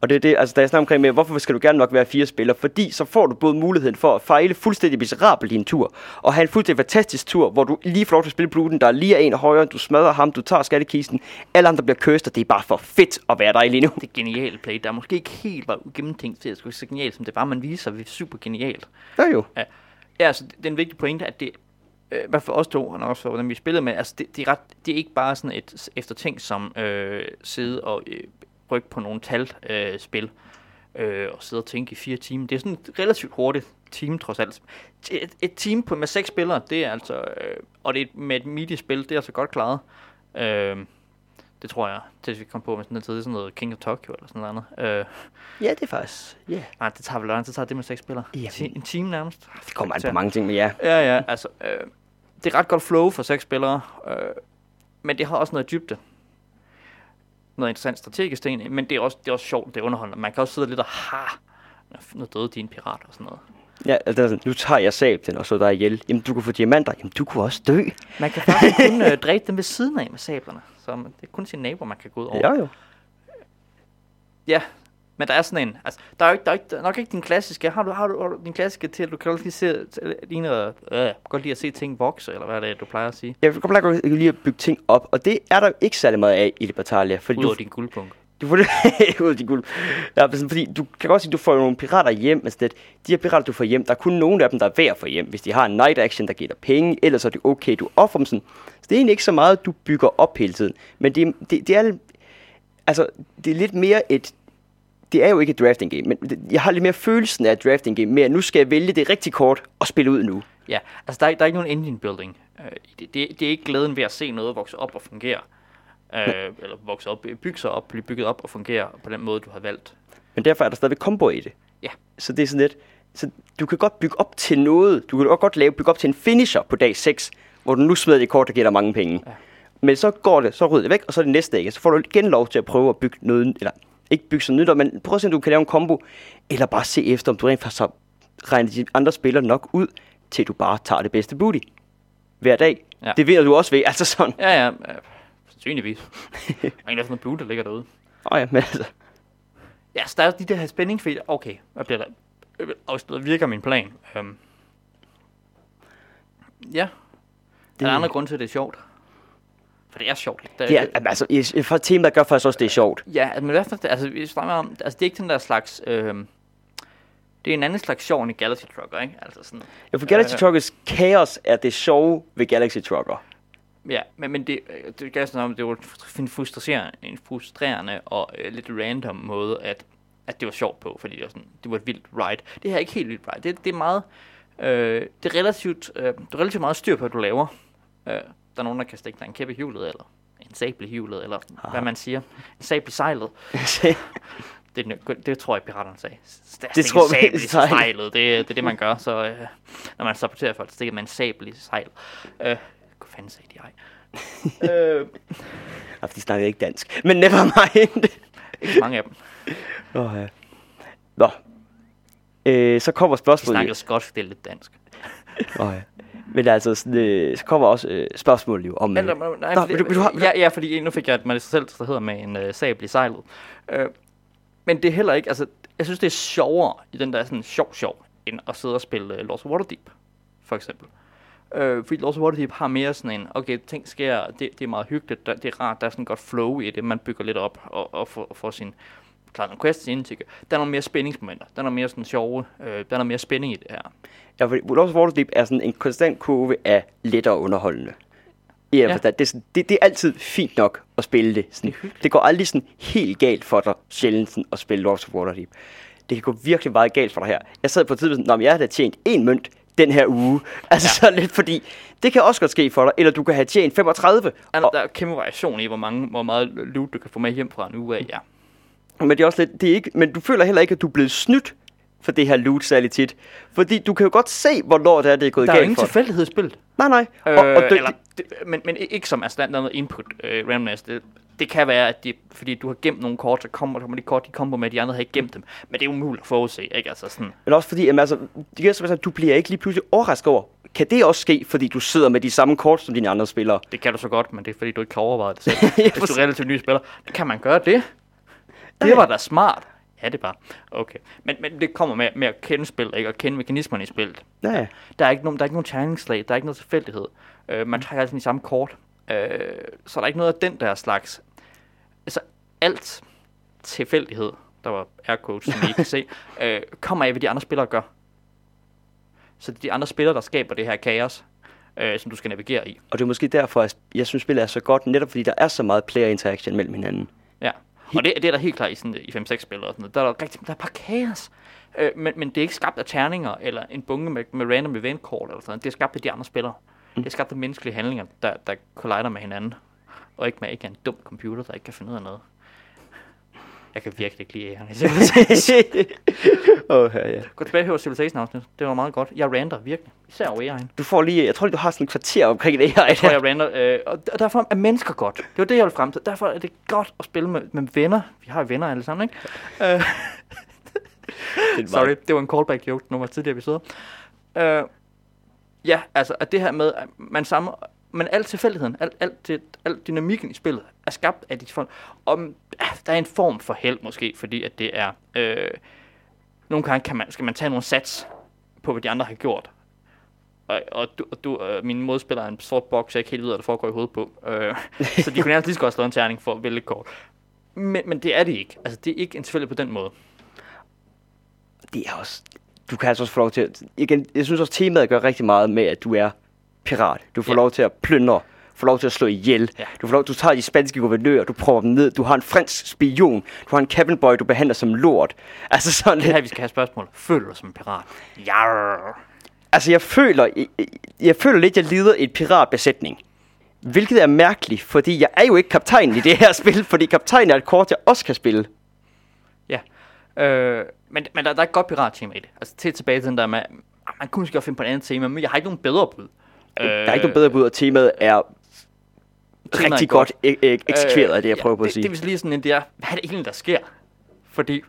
Og det er det, altså da jeg snakker omkring med, hvorfor skal du gerne nok være fire spillere? Fordi så får du både muligheden for at fejle fuldstændig miserabelt i en tur, og have en fuldstændig fantastisk tur, hvor du lige får lov til at spille bluten, der er lige er en højere, du smadrer ham, du tager skattekisten, alle andre bliver og det er bare for fedt at være der lige nu. det er genialt play, der måske ikke helt var gennemtænkt til at skulle så genialt, som det var, man viser, det er super genialt. Ja jo. Ja, ja altså, det er en vigtig pointe, at det, øh, hvad for os to, og også for hvordan vi spillede med, altså, det, det, er ret, det er ikke bare sådan et eftertænkt som øh, sidde og øh, rykke på nogle tal øh, spil, øh, og sidde og tænke i fire timer. Det er sådan et relativt hurtigt team, trods alt. Et, et team på, med seks spillere, det er altså, øh, og det er med et midi-spil, det er altså godt klaret. Øh, det tror jeg, til vi kom på med sådan noget tid, sådan noget King of Tokyo eller sådan noget andet. Øh, Ja, det er faktisk, ja. Yeah. nej, det tager vel løgn, så tager det med seks spillere. Jamen. Ti- en team nærmest. Det kommer an på mange ting, men ja. Ja, ja, altså, øh, det er ret godt flow for seks spillere, øh, men det har også noget dybde. Noget interessant strategisk ting, men det er også, det er også sjovt, det er underholdende. Man kan også sidde lidt og ha, nu døde din pirat og sådan noget. Ja, altså, nu tager jeg sablen og så der ihjel. Jamen, du kunne få diamanter. Jamen, du kunne også dø. Man kan faktisk [LAUGHS] kun øh, dræbe dem ved siden af med sablerne, så man, det er kun sin nabo, man kan gå ud over. Ja, jo. ja men der er sådan en, altså, der er jo ikke, der er ikke, der er nok ikke din klassiske, har du, har du, har du din klassiske til, at du kan godt lige se, til- lige noget, øh, godt lide at se ting vokse, eller hvad er det, du plejer at sige, Jeg kan godt lide at bygge ting op, og det er der jo ikke særlig meget af i det Batalia. Fordi udover du, din guldpunkt. Du får det ud af de guld. Ja, fordi du kan godt sige, at du får nogle pirater hjem. Altså det, de her pirater, du får hjem, der er kun nogle af dem, der er værd få hjem. Hvis de har en night action, der giver dig penge, ellers er det okay, du offer dem sådan. Så det er egentlig ikke så meget, du bygger op hele tiden. Men det, det, det er, altså, det er lidt mere et, det er jo ikke et drafting game, men jeg har lidt mere følelsen af et drafting game, at nu skal jeg vælge det rigtig kort og spille ud nu. Ja, altså der er, der er ikke nogen engine building. Øh, det, det, det er ikke glæden ved at se noget vokse op og fungere. Øh, eller vokse op, bygge sig op, blive bygget op og fungere på den måde, du har valgt. Men derfor er der stadigvæk kombo i det. Ja. Så det er sådan lidt, så du kan godt bygge op til noget. Du kan også godt lave, bygge op til en finisher på dag 6, hvor du nu smider det kort, der giver dig mange penge. Ja. Men så går det, så rydder det væk, og så er det næste dag, og så får du igen lov til at prøve at bygge noget, eller ikke bygge sådan nyt, op, men prøv at se, om du kan lave en kombo, eller bare se efter, om du rent faktisk har regnet de andre spillere nok ud, til du bare tager det bedste booty. Hver dag. Ja. Det ved du også ved, altså sådan. Ja, ja, øh, sandsynligvis. [LAUGHS] Der er en, der sådan noget blue, der ligger derude. Åh ja, men altså, Ja, så der er de der her spænding, fordi, okay, hvad bliver der? Øh, Afsløret virker min plan. Um, ja. Det... Er der Det- andre grunde til, at det er sjovt? For det er sjovt. Det, det er, altså, jeg- for temaet gør faktisk også, det er sjovt. Ja, men i hvert fald, altså, vi snakker om, altså, det er ikke den der slags, øhm, det er en anden slags sjov end i Galaxy Trucker, ikke? Altså sådan, Ja, for Galaxy Øh. Truckers kaos er det sjove ved Galaxy Trucker. ja, men, men det, øh, det er sådan, om det var en frustrerende, en frustrerende og øh, lidt random måde, at, at det var sjovt på, fordi det var, sådan, det var et vildt ride. Det her er ikke helt vildt ride. Det, det er meget, øh, det er relativt, øh, det er relativt meget styr på, hvad du laver. Øh, der er nogen, der kan stikke dig en kæppe i hjulet, eller en sabel i hjulet, eller hvad man siger. En sabel i sejlet. [LAUGHS] Det, det tror jeg, piraterne sagde. Det, Det tror vi, sabel i sejlet. Det, det er det, man gør. Så øh, når man saboterer folk, stikker man en sabel i sejlet. Øh, hvad fanden sagde de ej? [LAUGHS] øh, for de snakker ikke dansk. Men never mind. [LAUGHS] ikke mange af dem. oh, ja. Nå. Øh, så kommer De spørgsmålet. snakkede skotsk, det er lidt dansk. Oh, ja. Men altså, sådan, øh, så kommer også øh, spørgsmålet jo om... Øh, Eller, nej, Nå, fordi, vil du- vil du ja, ja, fordi nu fik jeg et mig selv, der hedder med en øh, sabel i sejlet. Øh, men det er heller ikke, altså, jeg synes, det er sjovere i den der sådan sjov sjov, end at sidde og spille øh, Lost Waterdeep, for eksempel. Øh, fordi Lost Waterdeep har mere sådan en, okay, ting sker, det, det er meget hyggeligt, der, det er rart, der er sådan godt flow i det, man bygger lidt op og, og, får, får sin klare nogle quests inden til. Der er nogle mere spændingsmomenter. Der er nogle mere sådan sjove. Øh, der er noget mere spænding i det her. Ja, fordi Lords of Waterdeep er sådan en konstant kurve af lettere underholdende. Ja, Ja. ja. Det, er sådan, det, det er altid fint nok at spille det. Sådan, Det det går aldrig sådan helt galt for dig sjældent sådan, at spille Lords of Waterdeep. Det kan gå virkelig meget galt for dig her. Jeg sad på et tidspunkt sådan, "Nå, men jeg har da tjent en mønt den her uge. [LAUGHS] Altså ja. så lidt, fordi det kan også godt ske for dig. Eller du kan have tjent 35. Altså, Og, der er kæmpe variation i, hvor, mange, hvor meget loot du kan få med hjem fra en uge af. Ja. Men, det er også lidt, det er ikke, men du føler heller ikke, at du er blevet snydt for det her loot særligt tit. Fordi du kan jo godt se, hvornår det er, det er gået Der er galt ingen tilfældighed i spillet. Nej, nej. Øh, Og, og det, eller, det, men, men ikke som erstatter noget input øh, randomness. Det, det kan være, at de, fordi du har gemt nogle kort, så kommer, kommer de kort, de kommer med, de andre har ikke gemt dem. Men det er umuligt at forudse, ikke? Altså sådan, Men også fordi, jamen, altså, det du bliver ikke lige pludselig overrasket over. Kan det også ske, fordi du sidder med de samme kort som dine andre spillere? det kan du så godt, men det er fordi, du ikke kan overveje det selv. [LAUGHS] Hvis du er relativt ny spiller, kan man gøre det? Det var da smart. Ja, det var. Okay. Men, men det kommer med, med at kende spil, ikke? Og kende mekanismerne i spillet. Ja, ja. Der er ikke nogen, der er ikke nogen terningslag, der er ikke noget tilfældighed. Øh, man trækker altid de samme kort. Øh, så er der ikke noget af den der slags. Altså, alt tilfældighed, der var aircodes, som I kan se, [LAUGHS] øh, kommer af, hvad de andre spillere gør. Så det er de andre spillere, der skaber det her kaos, øh, som du skal navigere i. Og det er måske derfor, at jeg synes, spillet er så godt, netop fordi der er så meget player interaction mellem hinanden. Ja, og det, det er der helt klart i, sådan, i 5-6 spil og sådan noget. Der er der, rigtig, der er bare kaos. Øh, men, men det er ikke skabt af terninger eller en bunke med, med random event call eller sådan. Det er skabt af de andre spillere. Det er skabt af menneskelige handlinger, der, der collider med hinanden. Og ikke med ikke en dum computer, der ikke kan finde ud af noget. Jeg kan virkelig ikke lide æren i Civilization. Åh, ja, ja. Gå tilbage og hør Civilization afsnit. Det var meget godt. Jeg rander virkelig. Især over æren. Du får lige, jeg tror lige, du har sådan en kvarter omkring det her. Jeg tror, jeg rander. Øh, og der- derfor er mennesker godt. Det var det, jeg ville frem til. Derfor er det godt at spille med, med venner. Vi har jo venner alle sammen, ikke? Øh, [LAUGHS] Sorry, det var en callback joke af tidligere episoder. Øh, ja, altså, at det her med, at man sammen, men al tilfældigheden, alt al, det, al dynamikken i spillet er skabt af de folk. Og der er en form for held måske, fordi at det er, øh, nogle gange kan man, skal man tage nogle sats på, hvad de andre har gjort. Og, og, du, og du, øh, min modspiller er en sort boks, jeg ikke helt ved, hvad der foregår i hovedet på. Øh, [LAUGHS] så de kunne nærmest lige så godt slå en terning for at vælge kort. Men, men det er det ikke. Altså, det er ikke en tilfælde på den måde. det er også... Du kan altså også få lov til at... Igen, jeg synes også, temaet gør rigtig meget med, at du er pirat. Du får Ja. ja. lov til at plyndre. får lov til at slå ihjel. Ja. Du, får lov, du tager de spanske guvernører, du prøver dem ned. Du har en fransk spion. Du har en cabin boy, du behandler som lort. Altså sådan Det er her, lidt. vi skal have spørgsmål. Føler du som en pirat? Jarrr. Altså jeg føler, jeg, jeg føler lidt, jeg lider et piratbesætning. Hvilket er mærkeligt, fordi jeg er jo ikke kaptajnen i det her [LAUGHS] spil, fordi kaptajnen er et kort, jeg også kan spille. Ja. Øh, men men der, der er et godt pirattema i det. Altså til tilbage til den der med, ah, man kunne måske godt finde på et andet tema, men jeg har ikke nogen bedre bud. Der er ikke noget bedre bud, og temaet er temaet er rigtig godt. godt, ek- eksekveret af det, jeg prøver på Øh, det, at sige. Det, det vil lige sådan en, det er, hvad er det egentlig, der sker? Fordi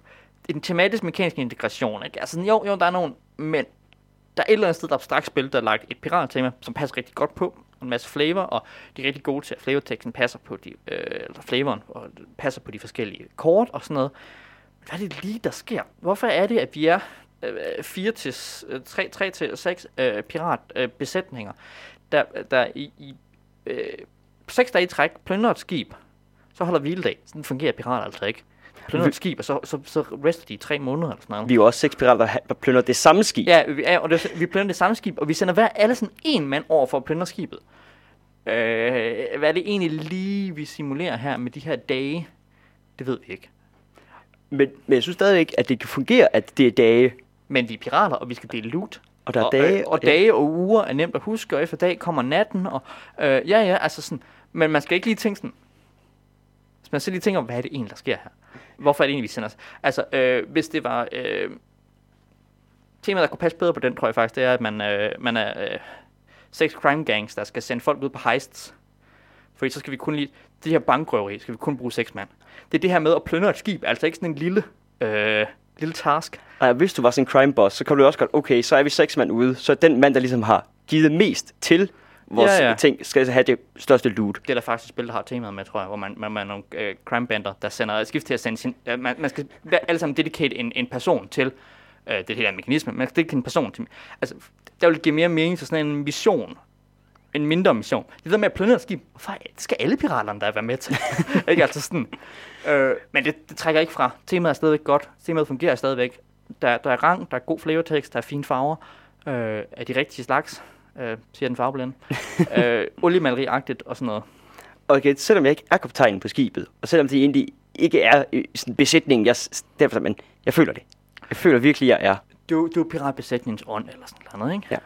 en tematisk mekanisk integration, ikke? Altså, jo, jo, der er nogen, men der er et eller andet sted, der er abstrakt spil, der er lagt et pirattema, som passer rigtig godt på, en masse flavor, og de er rigtig gode til, at flavorteksten passer på de, øh, eller flavoren, og passer på de forskellige kort og sådan noget. Hvad er det lige, der sker? Hvorfor er det, at vi er 4 til, s- øh, 3, 3 til 6 øh, piratbesætninger, øh, der, der i, i øh, seks dage i træk plyndrer et skib, så holder hviledag. Sådan fungerer pirater altså ikke. Plyndrer et skib, og så, så, så rester de i tre måneder eller sådan noget. Vi er jo også seks pirater, der plyndrer det samme skib. Ja, vi, er, og det, vi plyndrer det samme skib, og vi sender hver alle sådan en mand over for at plyndre skibet. Øh, hvad er det egentlig lige, vi simulerer her med de her dage? Det ved vi ikke. Men, men jeg synes stadigvæk, at det kan fungere, at det er dage. Men vi er pirater, og vi skal dele loot. Og der er og, dage, øh, og ja. dage og uger er nemt at huske, og efter dag kommer natten, og øh, ja, ja, altså sådan, men man skal ikke lige tænke sådan, så man skal lige tænke om, hvad er det egentlig, der sker her? Hvorfor er det egentlig, vi sender os? Altså, øh, hvis det var, øh, temaet, der kunne passe bedre på den, tror jeg faktisk, det er, at man, øh, man er øh, sex crime gangs, der skal sende folk ud på heists. Fordi så skal vi kun lige, det her bankrøveri, skal vi kun bruge seks mand. Det er det her med at plyndre et skib, altså ikke sådan en lille, øh, lille task. Ej, hvis du var sådan en crime boss, så kan du også godt, okay, så er vi seks mand ude, så den mand, der ligesom har givet mest til vores Ja, ja, ting, skal have det største loot. Det er der faktisk spil, der har temaet med, tror jeg, hvor man, man, man er nogle øh, crime bander, der sender skift til at sende sin... Øh, man, man skal alle sammen dedicate en, en person til øh, det her mekanisme. Man skal dedicate en person til... Altså, der vil give mere mening til sådan en mission, en mindre mission. Det der med at plyndre skib, hvorfor det skal alle piraterne der være med til? [LAUGHS] ikke altså sådan. Øh, men det, det, trækker ikke fra. Temaet er stadigvæk godt. Temaet fungerer stadigvæk. Der, der er rang, der er god flavortekst, der er fine farver. Øh, af de rigtige slags, øh, siger den farveblinde. [LAUGHS] øh, oliemaleri-agtigt og sådan noget. Okay, selvom jeg ikke er kaptajnen på skibet, og selvom det egentlig ikke er øh, sådan besætningen, jeg, derfor, men jeg føler det. Jeg føler virkelig, jeg er. Du, du er piratbesætningens ånd eller sådan noget, ikke? Ja.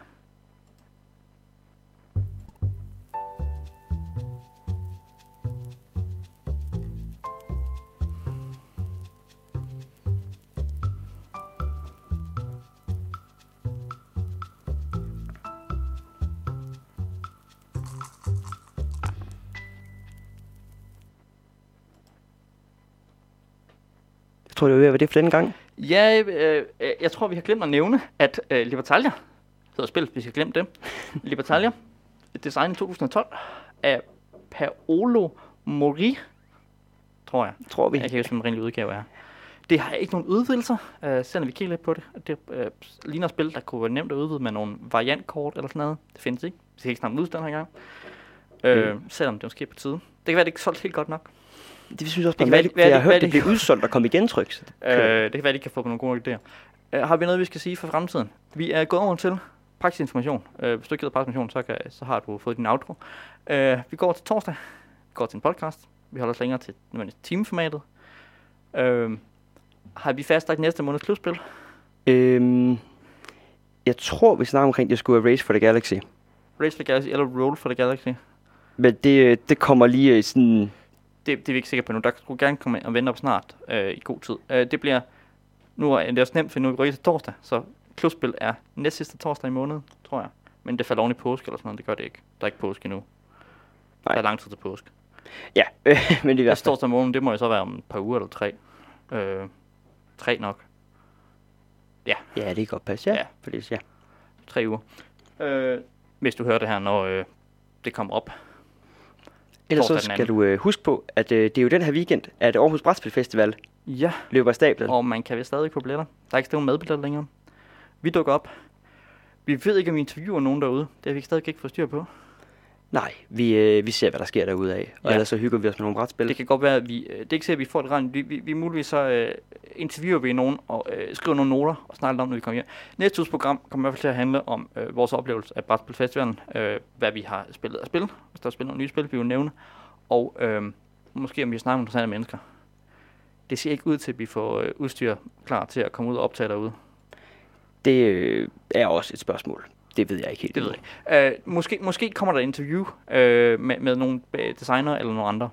Tror, at være det for denne gang. Ja, øh, øh, jeg tror, vi har glemt at nævne, at øh, Libertalia hedder spillet, hvis jeg glemt det. [LAUGHS] Libertalia, design i 2012 af Paolo Mori, tror jeg. Tror vi. Jeg kan ikke huske, hvad den udgave er. Det har ikke nogen udvidelser, øh, selvom vi kigger lidt på det. Det øh, ligner et spil, der kunne være nemt at udvide med nogle variantkort eller sådan noget. Det findes ikke. Vi skal ikke snakke ud den her gang. Øh, selvom det måske er på tide. Det kan være, det ikke solgt helt godt nok. Det synes jeg også, Det kan være, det- være, jeg har hørt, det det- blev udsolgt og kom igen tryk. Øh, det kan være, de kan få nogle gode idéer. Øh, har vi noget, vi skal sige for fremtiden? Vi er gået over til praktisk information. Øh, hvis du ikke gider praktisk information, så, kan, så har du fået din outro. Øh, vi går til torsdag. Vi går til en podcast. Vi holder os længere til timeformatet. Øh, har vi fastlagt næste måneds klubspil? Øhm, jeg tror, vi snakker omkring, at det skulle være Race for the Galaxy. Race for the Galaxy eller Roll for the Galaxy? Men det, det kommer lige øh, sådan... Det, det er vi ikke sikre på nu. Der skulle gerne komme og vente op snart øh, i god tid. Øh, det bliver... Nu er det også nemt, for nu er vi rykket til torsdag, så klubspil er næst sidste torsdag i måneden, tror jeg. Men det falder oven i påske eller sådan noget, det gør det ikke. Der er ikke påske endnu. Nej. Der er lang tid til påske. Ja, øh, [LAUGHS] men det er Næste torsdag måneden, det må jo så være om et par uger eller tre. Øh, tre nok. Ja, det kan godt passe, ja. Ja. ja. Fordi, ja. Tre uger. Øh, hvis du hører det her, når øh, det kommer op. Ellers så skal du øh, huske på, at øh, det er jo den her weekend, at Aarhus Brætspil Festival Ja. løber af stablen. Og man kan vist stadig få billetter. Der er ikke nogen madbilletter længere. Vi dukker op. Vi ved ikke, om vi interviewer nogen derude. Det har vi stadig ikke fået styr på. Nej, vi, øh, vi ser, hvad der sker derude af. Og Ja. ellers så hygger vi os med nogle brætspil. Det kan godt være, at vi... øh, Det er ikke sikkert, at vi får det rent. Vi, vi, vi muligvis så øh, interviewer vi nogen og øh, skriver nogle noter og snakker om, når vi kommer hjem. Næste uges program kommer i hvert fald til at handle om øh, vores oplevelse af Brætspil Festivalen. Øh, hvad vi har spillet af spil. Hvis der er spillet nogle nye spil, vi vil nævne. Og øh, måske om vi har snakket med interessante mennesker. Det ser ikke ud til, at vi får øh, udstyr klar til at komme ud og optage derude. Det øh, er også et spørgsmål. Det ved jeg ikke helt. Det ved jeg ikke. Uh, måske, måske kommer der et interview uh, med, med nogle øh, designer eller nogle andre.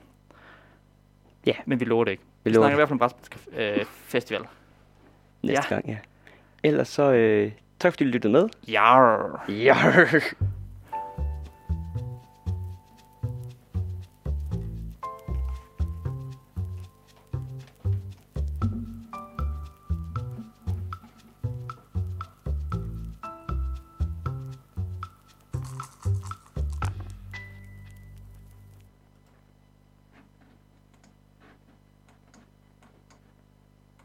Ja. Men vi lover det ikke. Vi, Vi snakker i hvert fald om Brætspil uh, Festival. Næste Ja. gang, ja. Ellers så, øh, tak fordi du lyttede med. Jarr. Ja.